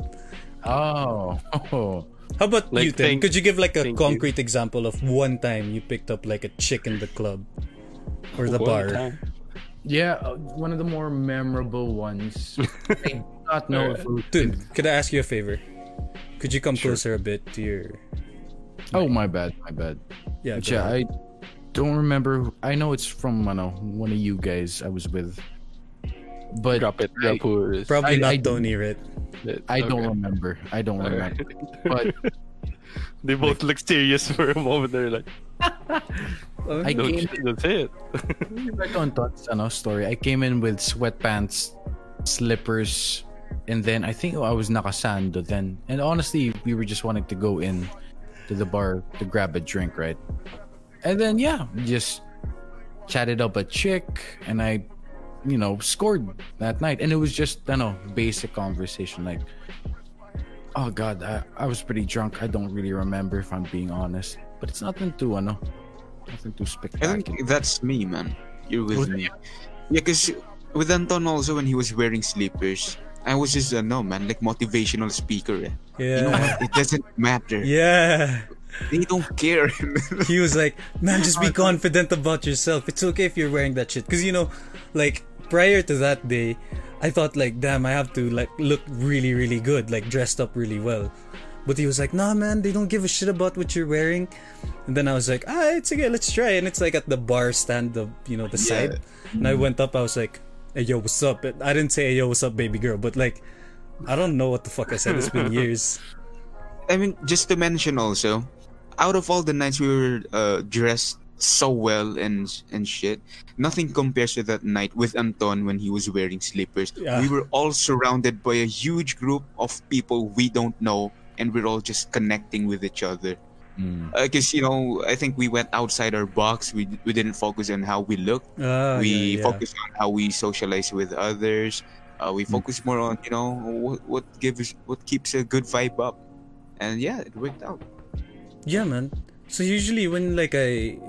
Oh. *laughs* How about Like, you, Tim? thank- Could you give like a thank you. concrete example of one time you picked up like a chick in the club or the One bar? time. Yeah, uh, one of the more memorable ones. *laughs* I do not know if it was Dude, could I ask you a favor? Could you come Sure. closer a bit to your? Oh, my bad, my bad. Yeah, But yeah. I don't remember. I know it's from I know one of you guys I was with, but drop it I, drop who it is probably I- not I- Tony, right? I don't Okay. remember. I don't Alright. remember. But *laughs* they both look serious for a moment they're like *laughs* I don't, came don't it *laughs* back on Todd's ano, story. I came in with sweatpants, slippers, and then I think I was nakasando then. And honestly, we were just wanting to go in to the bar to grab a drink, right? And then yeah, just chatted up a chick, and I you know, scored that night. And it was just, you know, basic conversation like, oh God, I, I was pretty drunk. I don't really remember if I'm being honest. But it's nothing too, know nothing too spectacular. I think that's me, man. You're with Was me. Yeah, because with Anton also when he was wearing sleepers, I was just uh, no man, like motivational speaker. Eh. You know what? It doesn't matter. Yeah. They don't care. He was like, man, just be *laughs* confident about yourself. It's okay if you're wearing that shit. Because, you know, like, prior to that day, I thought, like, damn, I have to, like, look really, really good, like, dressed up really well. But he was like, nah, man, they don't give a shit about what you're wearing. And then I was like, ah, it's okay, let's try. And it's like at the bar stand, the, you know, the Yeah. side. And I went up, I was like, hey, yo, what's up? I didn't say, hey, yo, what's up, baby girl. But, like, I don't know what the fuck I said. It's been *laughs* years. I mean, just to mention also, out of all the nights we were uh, dressed so well and and shit, nothing compares to that night with Anton when he was wearing slippers. Yeah. We were all surrounded by a huge group of people we don't know, and we're all just connecting with each other. Mm. Because you know, I think we went outside our box. We we didn't focus on how we look. Ah, we yeah, yeah. focus on how we socialize with others. Uh, we focus more on you know what what gives what keeps a good vibe up, and yeah, it worked out. Yeah, man. So usually when like I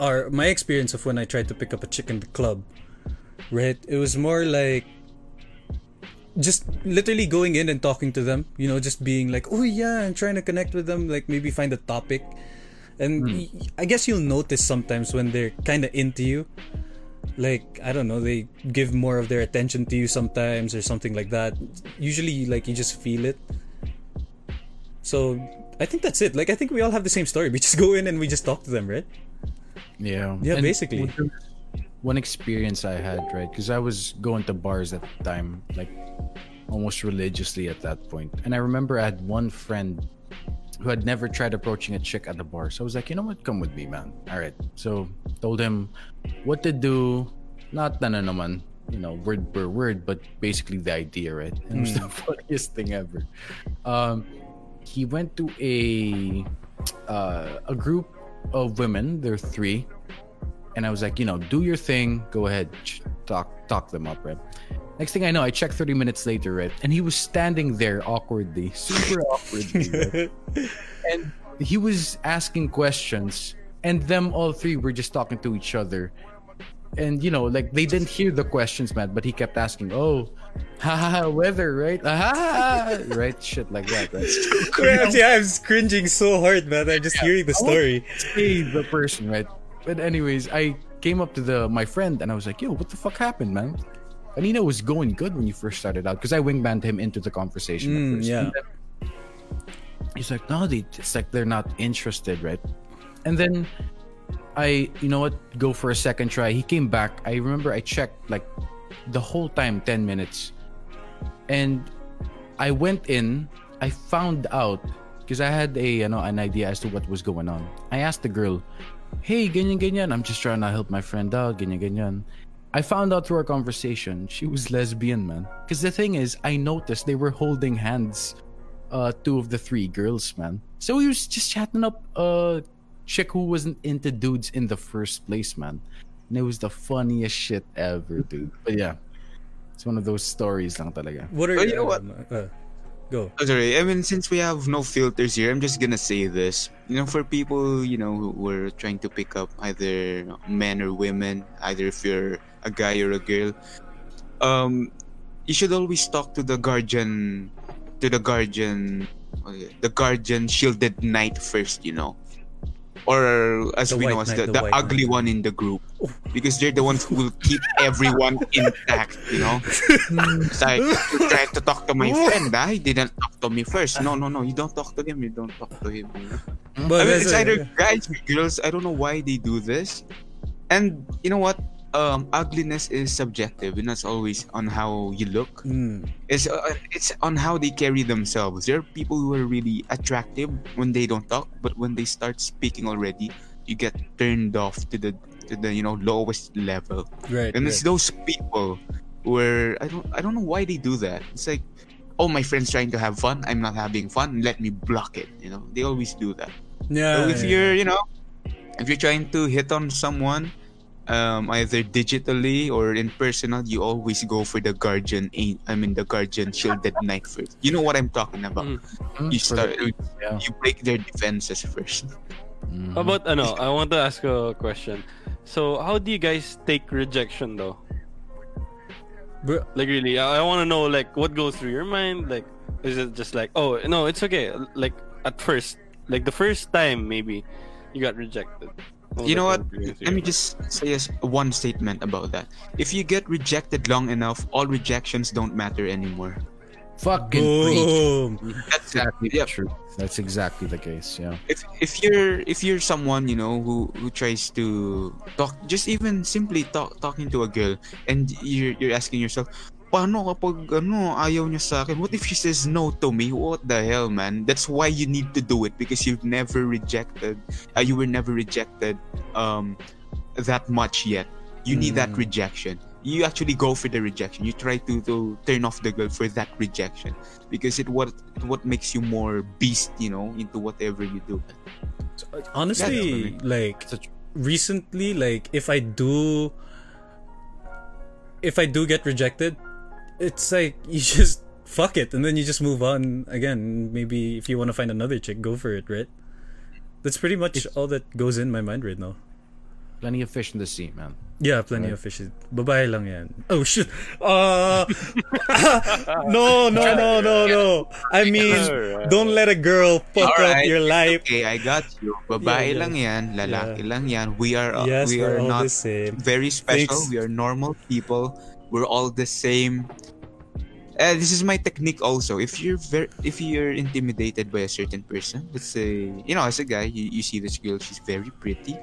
or my experience of when I tried to pick up a chick in the club, right? It was more like just literally going in and talking to them, you know, just being like, "Oh yeah, I'm trying to connect with them, like maybe find a topic." And hmm. I guess you'll notice sometimes when they're kind of into you. Like, I don't know, they give more of their attention to you sometimes or something like that. Usually like you just feel it. So I think that's it. Like I think we all have the same story. We just *laughs* go in and we just talk to them, right? Yeah. Yeah, And basically. one- experience I had, right? Because I was going to bars at the time, like almost religiously at that point. And I remember I had one friend who had never tried approaching a chick at the bar. So I was like, you know what? Come with me, man. All right. So told him what to do. Not na na naman, you know, word per word, but basically the idea, right? And it was the funniest *laughs* thing ever. Um, he went to a uh, a group of women. There are three, and I was like, you know, do your thing. Go ahead, talk talk them up, right? Next thing I know, I checked 30 minutes later, right? And he was standing there awkwardly, super *laughs* awkwardly, right? and he was asking questions, and them all three were just talking to each other. And you know, like they didn't hear the questions, man, but he kept asking, "Oh, *laughs* ha ha, ha weather, right? Ah, ha, ha, ha," right? Shit like that, right? yeah, I'm cringing so hard, man. I'm just hearing the story. Hey, the person, right? But anyways, I came up to the my friend and I was like, "Yo, what the fuck happened, man?" Anina was going good when you first started out because I wingband him into the conversation. at Mm, first. yeah. He's like, "No, they, it's like they're not interested, right?" And then I, you know what, go for a second try. He came back. I remember I checked like the whole time, ten minutes, and I went in. I found out because I had a you know an idea as to what was going on. I asked the girl, "Hey, ganyan ganyan. I'm just trying to help my friend out. Ganyan ganyan." I found out through our conversation she was lesbian, man. Because the thing is, I noticed they were holding hands, uh, two of the three girls, man. So he was just chatting up a chick who wasn't into dudes in the first place, man. And it was the funniest shit ever, dude. But yeah, it's one of those stories lang talaga. What are But you know what? Uh, go. Oh, sorry. I mean, since we have no filters here, I'm just gonna say this. You know, for people, you know, who were trying to pick up either men or women, either if you're a guy or a girl, um, you should always talk to the guardian, to the guardian, the guardian shielded knight first. You know, or as The we know as the, the the ugly one in the group, because they're the ones who will keep *laughs* everyone intact. You know. It's *laughs* like you try to talk to my friend, ah, he didn't talk to me first. No, no, no, you don't talk to him. You don't talk to him. you know? But I mean, it's either guys or girls. I don't know why they do this. And you know what? Um, ugliness is subjective, and that's always on how you look. Mm, It's uh, it's on how they carry themselves. There are people who are really attractive when they don't talk, but when they start speaking already, you get turned off to the to the you know lowest level. right. And it's those people where I don't I don't know why they do that. It's like, oh my friend's trying to have fun, I'm not having fun, let me block it. You know, they always do that. Yeah. so if yeah. you're, you know, if you're trying to hit on someone, um, either digitally or in personal, you always go for the guardian. I mean, the guardian shielded knight first. You know what I'm talking about. Mm. Mm, You start. yeah. You break their defenses first. Mhm. How about ano? I want to ask a question. So, how do you guys take rejection though? Bro, Like really, I, I want to know like what goes through your mind. Like, is it just like, oh no, it's okay. Like at first, like the first time maybe you got rejected. What You know what? going Let me just say as one statement about that. If you get rejected long enough, all rejections don't matter anymore. Fucking preach. boom. That's. Exactly Yeah. the truth. That's exactly the case. Yeah. if if you're if you're someone you know who who tries to talk just even simply talk talking to a girl and you're you're asking yourself paano kapag ano ayaw niya sa akin? What if she says no to me? What the hell man? That's why you need to do it because you've never rejected uh, you were never rejected um that much yet. You need that Mm. rejection. You actually go for the rejection. You try to to turn off the girl for that rejection because it what it what makes you more beast you know into whatever you do. Honestly, like recently, like if I do, if I do get rejected, it's like *laughs* you just fuck it and then you just move on again. Maybe if you want to find another chick, go for it, right? That's pretty much all that goes in my mind right now. Plenty of fish in the sea, man. Yeah, plenty of fishes. Babae lang yan. Oh shit. Uh *laughs* No, no, no, no, no. I mean, don't let a girl fuck up your life. okay I got you babae Yeah, yeah. lang yan lalaki lang yan we are uh, Yes, we we're all not the same. very special Thanks. we are normal people we're all the same. Uh, this is my technique also. If you're very if you're intimidated by a certain person let's say you know as a guy you, you see this girl she's very pretty.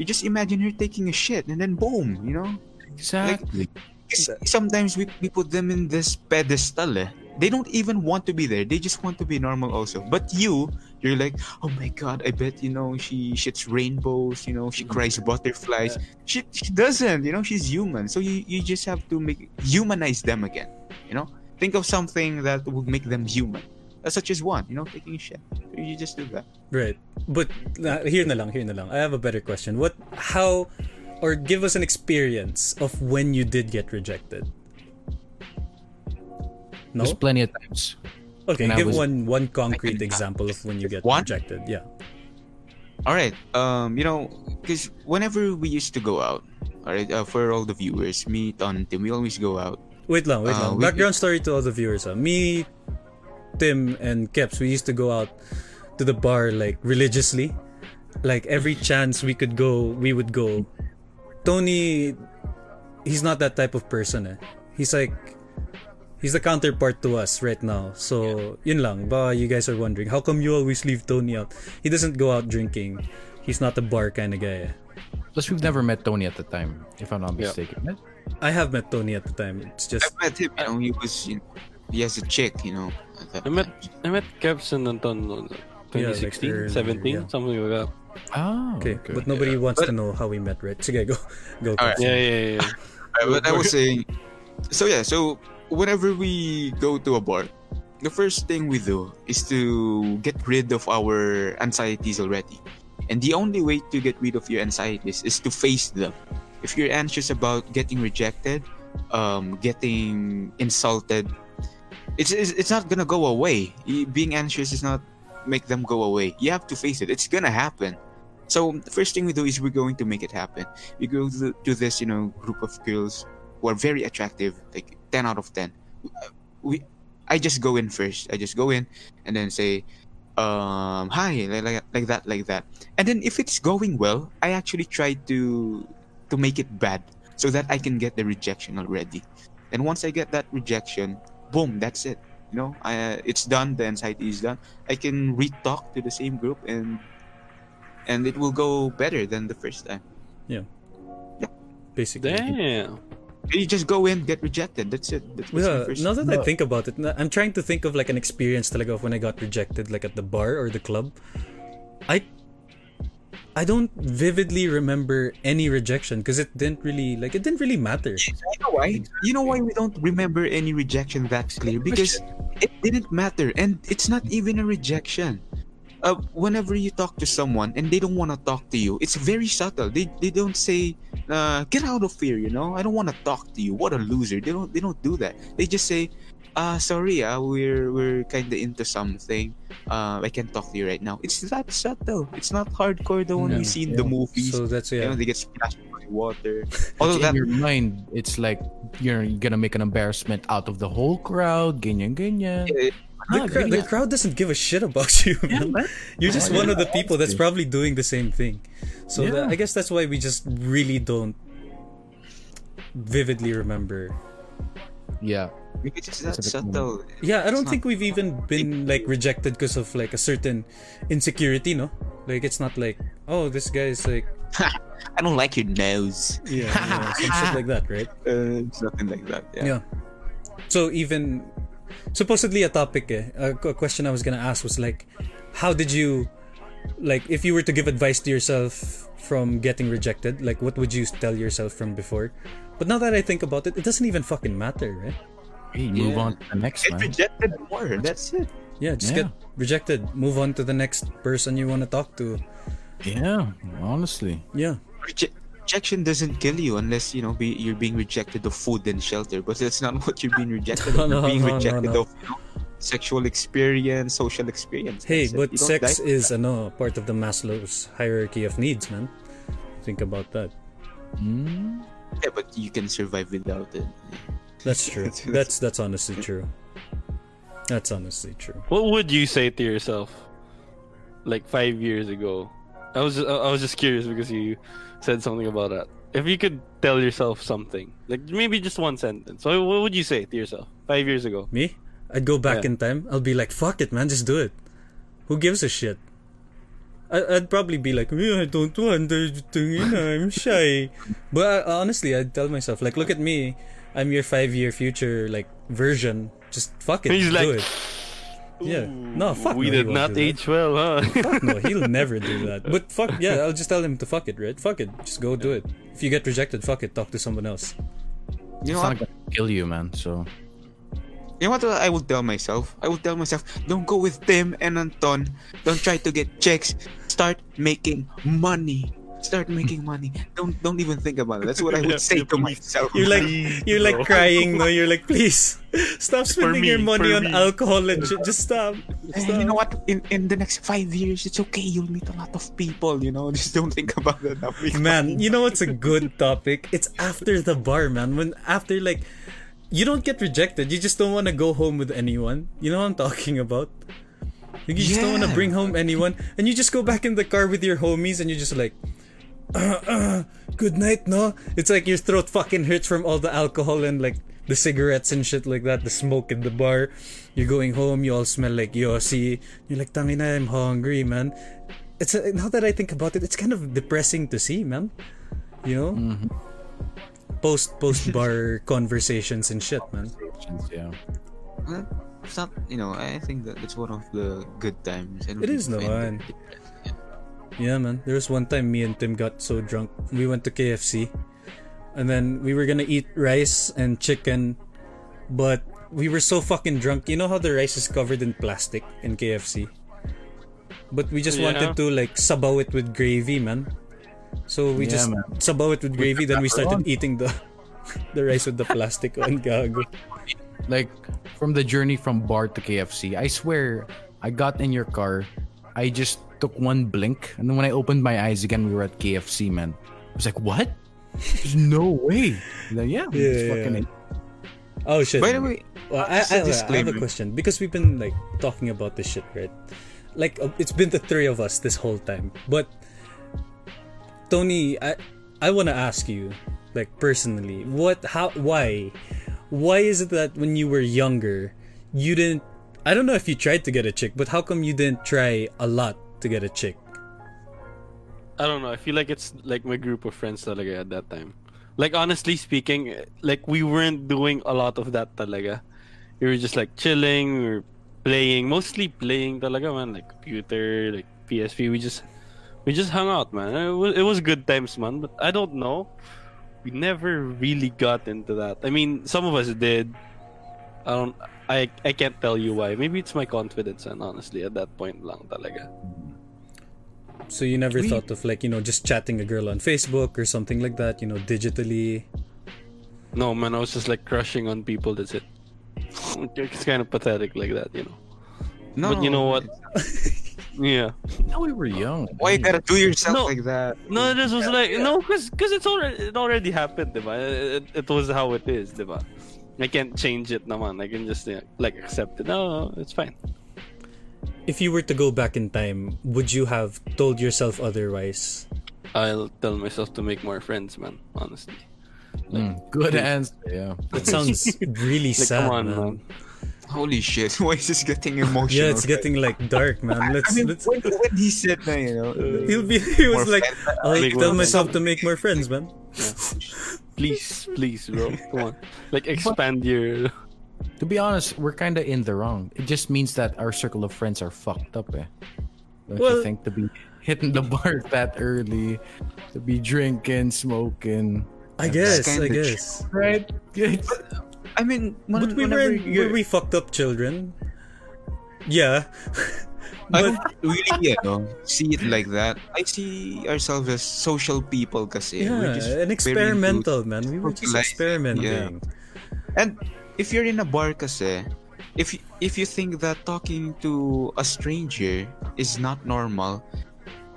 You just imagine her taking a shit and then boom you know? Exactly. 'Cause sometimes we, we put them in this pedestal eh. they don't even want to be there. They just want to be normal also. But you you're like oh my god i bet you know she shits rainbows you know she cries butterflies she, she doesn't you know she's human so you, you just have to make humanize them again you know think of something that would make them human uh, such as one you know taking a shit you just do that Right. But na, here na lang, here na lang. I have a better question. What how or give us an experience of when you did get rejected. No? There's plenty of times. Okay, I give was- one one concrete example of when you get One? rejected. Yeah. All right. Um, you know, because whenever we used to go out, all right, uh, for all the viewers, me, Ton, and Tim, we always go out. Wait lang, wait Uh, lang. we- Background story to all the viewers. ah. Me, Tim, and Keps, we used to go out to the bar like religiously. Like every chance we could go, we would go. Tony, he's not that type of person. Eh. He's like, he's the counterpart to us right now. So, yun lang. Baka you guys are wondering, how come you always leave Tony out? He doesn't go out drinking. He's not a bar kind of guy. Plus, we've never met Tony at the time, if I'm not Yeah. mistaken. I have met Tony at the time. It's just I met him. You know, he was. You know, he has a chick. You know. I met. I met Keps and Anton no, Yeah, like 2016, 17, yeah. something like that. Oh, okay. okay. But nobody wants But- to know how we met, right? *laughs* Sige, go. Go. Alright. Keps. Yeah, yeah, yeah. Uh, but I was saying. So yeah. So whenever we go to a bar, the first thing we do is to get rid of our anxieties already, and the only way to get rid of your anxieties is to face them. If you're anxious about getting rejected, um, getting insulted, it's, it's it's not gonna go away. Being anxious is not make them go away. You have to face it. It's gonna happen. So the first thing we do is we're going to make it happen. We go to, to this, you know, group of girls who are very attractive, like ten out of ten. We, I just go in first. I just go in and then say, um, hi, like, like like that, like that. And then if it's going well, I actually try to to make it bad so that I can get the rejection already. And once I get that rejection, boom, that's it. You know, I, uh, it's done. The anxiety is done. I can re-talk to the same group and and it will go better than the first time. Yeah yeah basically. Damn. You just go in, get rejected. That's it. That's, that's Yeah, now that I think about it, I'm trying to think of like an experience talaga of when I got rejected, like at the bar or the club. I I don't vividly remember any rejection because it didn't really like it didn't really matter. You know why? You know why we don't remember any rejection that's clear? Because it didn't matter, and it's not even a rejection. uh, whenever you talk to someone and they don't want to talk to you, it's very subtle. They they don't say, uh, "Get out of here," you know. I don't want to talk to you. What a loser. They don't they don't do that. They just say, "Uh, sorry, uh, we're we're kind of into something. Uh, I can't talk to you right now." It's that subtle. It's not hardcore the one Yeah. we see in the Yeah. movies. So that's You yeah. know, they get splashed by water. *laughs* But Although in that your mind, it's like you're gonna make an embarrassment out of the whole crowd, ganyan, ganyan. eh, The, cra- the crowd doesn't give a shit about *laughs* you. man. You're just Oh, one of the people that's probably doing the same thing. So Yeah. that, I guess that's why we just really don't vividly remember. Yeah. because it's that subtle. Yeah, I don't It's think we've even been like rejected because of like a certain insecurity, no? Like it's not like, oh, this guy is like, *laughs* I don't like your nose. yeah, yeah some shit like that, right? *laughs* Uh, it's nothing like that. Yeah. Yeah. So even supposedly a topic, eh, a, a question I was gonna ask was like, how did you, like, if you were to give advice to yourself from getting rejected, like, what would you tell yourself from before? But now that I think about it, it doesn't even fucking matter, right? Hey, move Yeah. on to the next Get man. rejected more. That's it. Yeah, just Yeah. get rejected. Move on to the next person you want to talk to. Yeah, honestly. Yeah. Reje- rejection doesn't kill you unless you know be, you're being rejected of food and shelter. But that's not *laughs* what you're being rejected No, of. You're no, being no, no, rejected no. of you know, sexual experience, social experience. Hey, That's but sex die- is ano, part of the Maslow's hierarchy of needs, man. Think about that. Mm, Yeah, but you can survive without it. That's true. *laughs* That's- That's that's honestly true. That's honestly true. What would you say to yourself, like five years ago? I was I was just curious because you said something about that. If you could tell yourself something, like maybe just one sentence, what what would you say to yourself five years ago? Me? I'd go back Yeah. in time. I'll be like, fuck it, man, just do it. Who gives a shit? I, I'd probably be like, "Yeah, I don't want to, I'm shy. *laughs* But uh, honestly, I'd tell myself, like, look at me. I'm your five year future, like, version. Just fuck it. He's do like, it. Yeah. No, fuck we no, did won't not do age well, huh? Fuck no, *laughs* he'll never do that. But fuck, yeah, I'll just tell him to fuck it, right? Fuck it. Just go do it. If you get rejected, fuck it. Talk to someone else. You know it's what? not gonna kill you, man. So You know what I will tell myself? I will tell myself, don't go with Tim and Anton. Don't try to get checks. Start making money. Start making money. Don't don't even think about it. That's what I would Yeah, say to please. myself. You're like, Please, you're like bro. crying, no? You're like, please, stop spending me, your money on me. alcohol and shit. Just stop. Stop. you know what? In in the next five years, it's okay. You'll meet a lot of people. You know, *laughs* just don't think about it. now. Man, you know what's a good topic? It's after the bar, man. When after like you don't get rejected, you just don't want to go home with anyone. You know what I'm talking about? Like, you just don't want to bring home anyone, and you just go back in the car with your homies, and you're just like, *coughs* good night, no? It's like your throat fucking hurts from all the alcohol and like the cigarettes and shit like that, the smoke in the bar. You're going home, you all smell like Yossi. You're like, tangina, I'm hungry, man. It's a, now that I think about it, it's kind of depressing to see, man. You know, mm-hmm. post post bar *laughs* conversations and shit, man. yeah. Well, it's not. You know, I think that it's one of the good times. I don't It is really find naman. it depressing. Yeah, man. There was one time me and Tim got so drunk. We went to KFC. And then we were gonna eat rice and chicken. But we were so fucking drunk. You know how the rice is covered in plastic in KFC? But we just Yeah. wanted to like sabaw it with gravy, man. So we Yeah, just man. sabaw it with gravy. Then we started pepperoni. eating the *laughs* the rice with the plastic on *laughs* gago. Like from the journey from bar to KFC, I swear I got in your car. I just took one blink, and then when I opened my eyes again, we were at KFC, man. I was like, what? There's no way. Like, yeah, we Yeah, just yeah. Oh shit. By the way, Well, I, Just I, a I have a question because we've been like talking about this shit, right? Like uh, it's been the three of us this whole time. But Tony, I I want to ask you, like personally, what, how, why, why is it that when you were younger, you didn't? I don't know if you tried to get a chick, but how come you didn't try a lot to get a chick? I don't know. I feel like it's like my group of friends talaga at that time. Like honestly speaking, like we weren't doing a lot of that talaga. We were just like chilling, we were playing, mostly playing talaga man, like computer, like PSP. We just we just hung out, man. It was, it was good times, man. But I don't know. We never really got into that. I mean, some of us did. I don't. I I can't tell you why. Maybe it's my confidence, and honestly, at that point lang talaga. So you never We- thought of like you know just chatting a girl on Facebook or something like that, you know, digitally. No, man, I was just like crushing on people. That's it. *laughs* It's kind of pathetic like that, you know. No, But you know what? *laughs* Yeah. No, we were young. Why you gotta do yourself No. like that? No, this was like no, cause, cause it's already it already happened, diba? It, it was how it is, diba? I can't change it, naman. I can just like accept it. No, no, it's fine. If you were to go back in time, would you have told yourself otherwise? I'll tell myself to make more friends, man. Honestly. Mm, good answer. Yeah. That sounds *laughs* really Like, sad, come on, man. man. Holy shit! *laughs* Why is this getting emotional? Yeah, it's getting like dark, man. Let's I mean, let's. when, when he said that, you know, *laughs* He'll be. He was More like, friends. I'll tell more myself to make more friends, man. Please, please, bro. Come on. Like expand your. To be honest, we're kind of in the wrong. It just means that our circle of friends are fucked up, eh? Don't Well- you think to be hitting the bar *laughs* that early, to be drinking, smoking, I guess. kinda I true. guess. right? Good. I mean, when, But we weren't. you're- Were we fucked up children? Yeah. *laughs* But really, you know, see it like that. I see ourselves as social people kasi. we're yeah, just an very experimental, man. We were just experimenting. And if you're in a bar kasi, if if you think that talking to a stranger is not normal,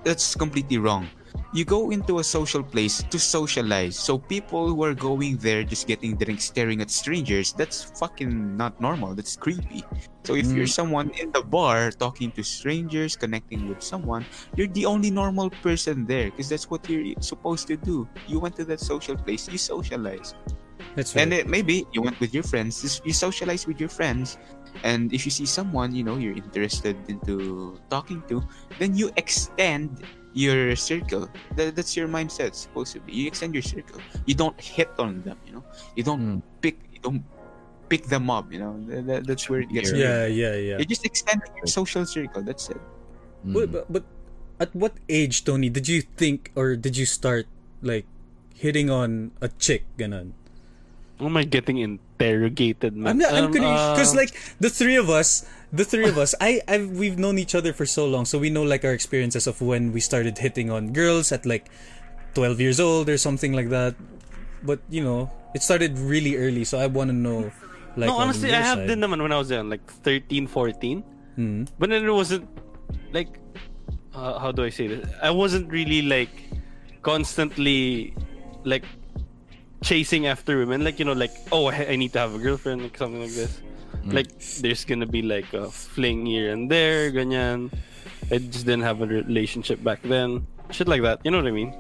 that's completely wrong. You go into a social place to socialize. So people who are going there just getting drinks staring at strangers, that's fucking not normal. That's creepy. So if you're mm. someone in the bar talking to strangers, connecting with someone, you're the only normal person there because that's what you're supposed to do. You went to that social place, you socialize. That's right. And it, maybe you went with your friends, you socialize with your friends, and if you see someone you know you're interested into talking to, then you extend your circle. That, that's your mindset supposed to be. You extend your circle. You don't hit on them. You know, you don't Mm. pick. You don't pick them up. You know, that, that- that's where it gets. yeah, weird. yeah, yeah. You just extend your social circle. That's it. Mm. But, but, but at what age, Tony, did you think or did you start like hitting on a chick, ganon? Am I getting interrogated, man? I'm not. I'm Um, because uh, like the three of us, the three of us, I, I've we've known each other for so long, so we know like our experiences of when we started hitting on girls at like 12 years old or something like that. But you know, it started really early, so I want to know. Like, no, honestly, I have din naman when I was young, like 13, 14. Hmm. But then it wasn't like uh, how do I say this? I wasn't really like constantly like chasing after women. Like you know, like oh, I, I need to have a girlfriend, like something like this. Mm. Like there's gonna be like a fling here and there, ganyan. I just didn't have a relationship back then. Shit like that. You know what I mean?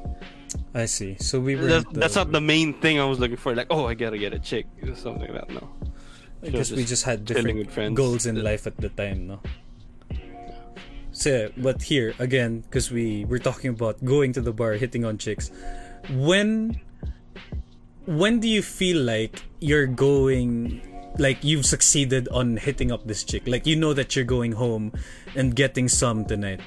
I see. So we were. That's, that's not the main thing I was looking for. Like oh, I gotta get a chick, or something like that. No. I guess we just had different goals in life at the time, no? So, but here again, because we we're talking about going to the bar, hitting on chicks. When, when do you feel like you're going, like you've succeeded on hitting up this chick? Like you know that you're going home and getting some tonight.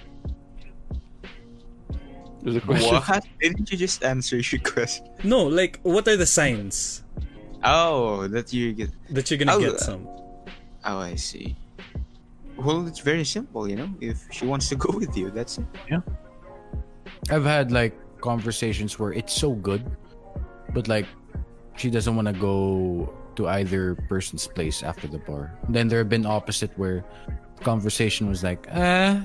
There's a question. What? Didn't you just answer your question? No, like what are the signs Oh, that you get. that you're gonna Oh, get uh, some? Oh, I see. Well, it's very simple, you know. If she wants to go with you, that's it. Yeah. I've had like conversations where it's so good, but like she doesn't want to go to either person's place after the bar. Then there have been opposite where conversation was like, uh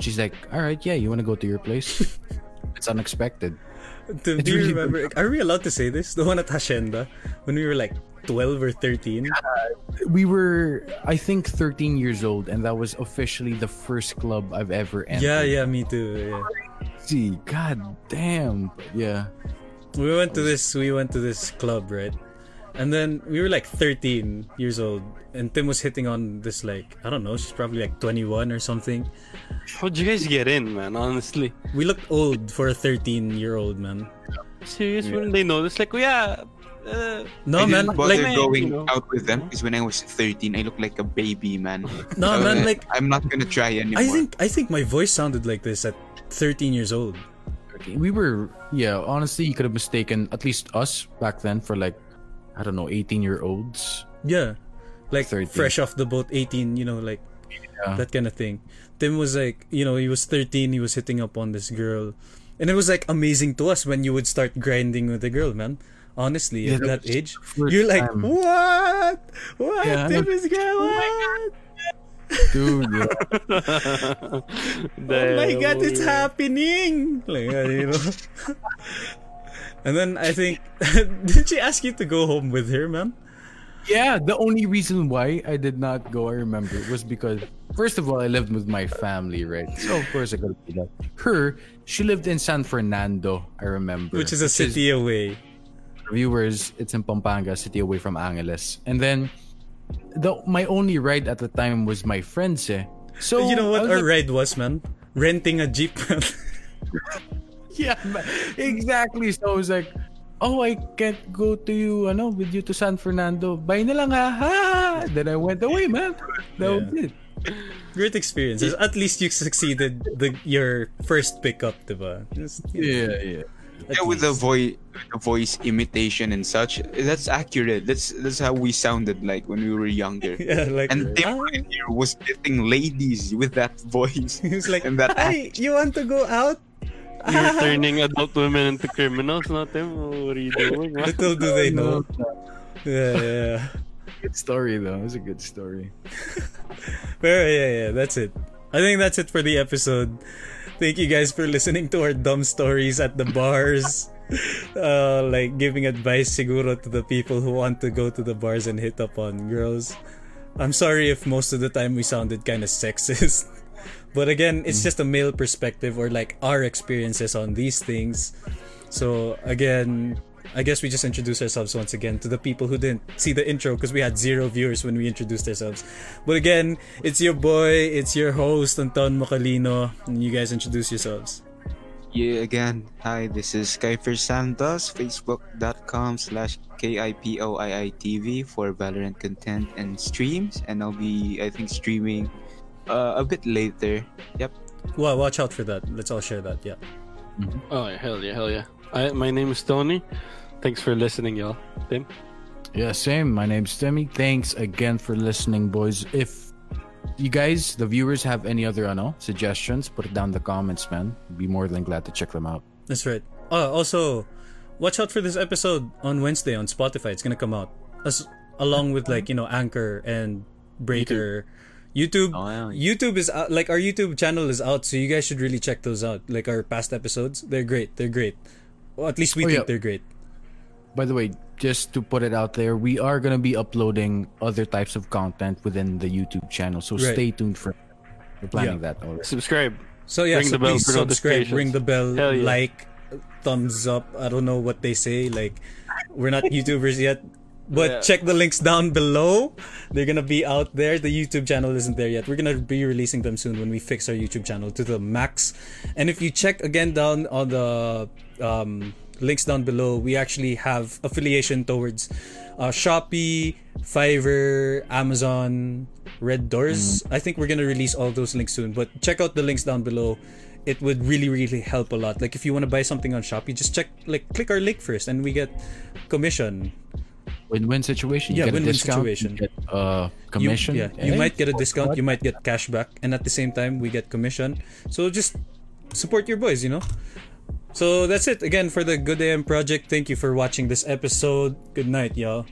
she's like, all right, yeah, you want to go to your place? *laughs* it's unexpected. Do, do you remember? Are we allowed to say this? The one at Hacienda when we were like twelve or thirteen. We were, I think, 13 years old, and that was officially the first club I've ever entered. Yeah, yeah, me too. Yeah. See, god damn. Yeah. We went to this. We went to this club, right? And then we were like 13 years old, and Tim was hitting on this like I don't know. She's probably like 21 or something. How'd you guys get in, man? Honestly. We looked old for a 13 year old man. Serious? Wouldn't they know? It's like, yeah. Uh, No I man, didn't bother like going you know. out with them because when I was 13, I looked like a baby, man. no So, man, uh, like I'm not gonna try anymore. I think I think my voice sounded like this at 13 years old. we were yeah honestly you could have mistaken at least us back then for like i don't know 18 year olds Yeah, like 13. fresh off the boat, 18, you know, like Yeah. that kind of thing. Tim was like, you know, he was 13, he was hitting up on this girl. And it was like amazing to us when you would start grinding with a girl, man. Honestly, Yeah, at that that age, you're like, time. what? What? Yeah, Tim and- is gay, oh what? Dude, yeah. *laughs* Oh my god, it's happening! Like, you know. *laughs* and then I think, *laughs* did she ask you to go home with her, man? Yeah, the only reason why I did not go, I remember, was because first of all, I lived with my family, right? So of course I gotta be that. Her, she lived in San Fernando, I remember. Which is a city away. viewers, it's in Pampanga, city away from Angeles. And then the my only ride at the time was my friends, eh. So you know what our like, ride was, man? Renting a jeep. *laughs* *laughs* Yeah, exactly. So I was like, oh, I can't go to you, ano, with you to San Fernando. Bye na lang ha. ha. Then I went away, *laughs* man. That was it. Great experiences. At least you succeeded the your first pickup, diba? Just, you know, Yeah, yeah. at Yeah, with the voice, the voice imitation and such. That's accurate. That's that's how we sounded like when we were younger. *laughs* Yeah, like And Tim ah. right here was getting ladies with that voice. He was like, and that "Hey, you want to go out?" You're *laughs* turning adult women into criminals, not them. What are you doing? man? Little do they know. Yeah, yeah, yeah. Good story though. It was a good story. *laughs* Pero yeah, yeah, that's it. I think that's it for the episode. Thank you guys for listening to our dumb stories at the bars. *laughs* Uh, like giving advice siguro to the people who want to go to the bars and hit up on girls. I'm sorry if most of the time we sounded kind of sexist. But again, it's mm. just a male perspective or like our experiences on these things. So again, I guess we just introduce ourselves once again to the people who didn't see the intro because we had zero viewers when we introduced ourselves. But again, it's your boy, it's your host Anton Mocalino, and you guys introduce yourselves. Yeah, again, hi, this is Kaifer Santos, facebook.com slash K-I-P-O-I-I-T-V for Valorant content and streams. And I'll be, I think, streaming uh, a bit later. Yep. Well, watch out for that. Let's all share that. Yeah. Oh hell yeah, hell yeah. I, my name is Tony. Thanks for listening, y'all. Tim. Yeah, same. My name's Demi. Thanks again for listening, boys. If you guys, the viewers, have any other ano, suggestions, put it down in the comments, man. Be more than glad to check them out. That's right. Oh, also, watch out for this episode on Wednesday on Spotify. It's gonna come out as along with like you know Anchor and Breaker. YouTube, Oh, yeah. YouTube is out, like our YouTube channel is out, so you guys should really check those out. Like our past episodes, they're great. They're great. Well, at least we Oh, think yeah. they're great. By the way, just to put it out there, we are gonna be uploading other types of content within the YouTube channel, so Right. stay tuned for. We're planning Yeah. that already. Subscribe. So yeah, Ring so the bell please for subscribe, ring the bell, yeah. like, thumbs up. I don't know what they say. Like, we're not YouTubers yet, but Yeah. check the links down below. They're gonna be out there. The YouTube channel isn't there yet. We're gonna be releasing them soon when we fix our YouTube channel to the max. And if you check again down on the um, links down below, we actually have affiliation towards uh, Shopee, Fiverr, Amazon, RedDoorz. I think we're gonna release all those links soon. But check out the links down below. It would really, really help a lot. Like if you want to buy something on Shopee, just check, like, click our link first, and we get commission. Win-win situation. You Yeah, get win-win a discount. situation. You get uh, You- commission. yeah, you might get a discount. what? You might get cash back, and at the same time, we get commission. So just support your boys, you know. So that's it again for the Good AM project. Thank you for watching this episode. Good night, y'all.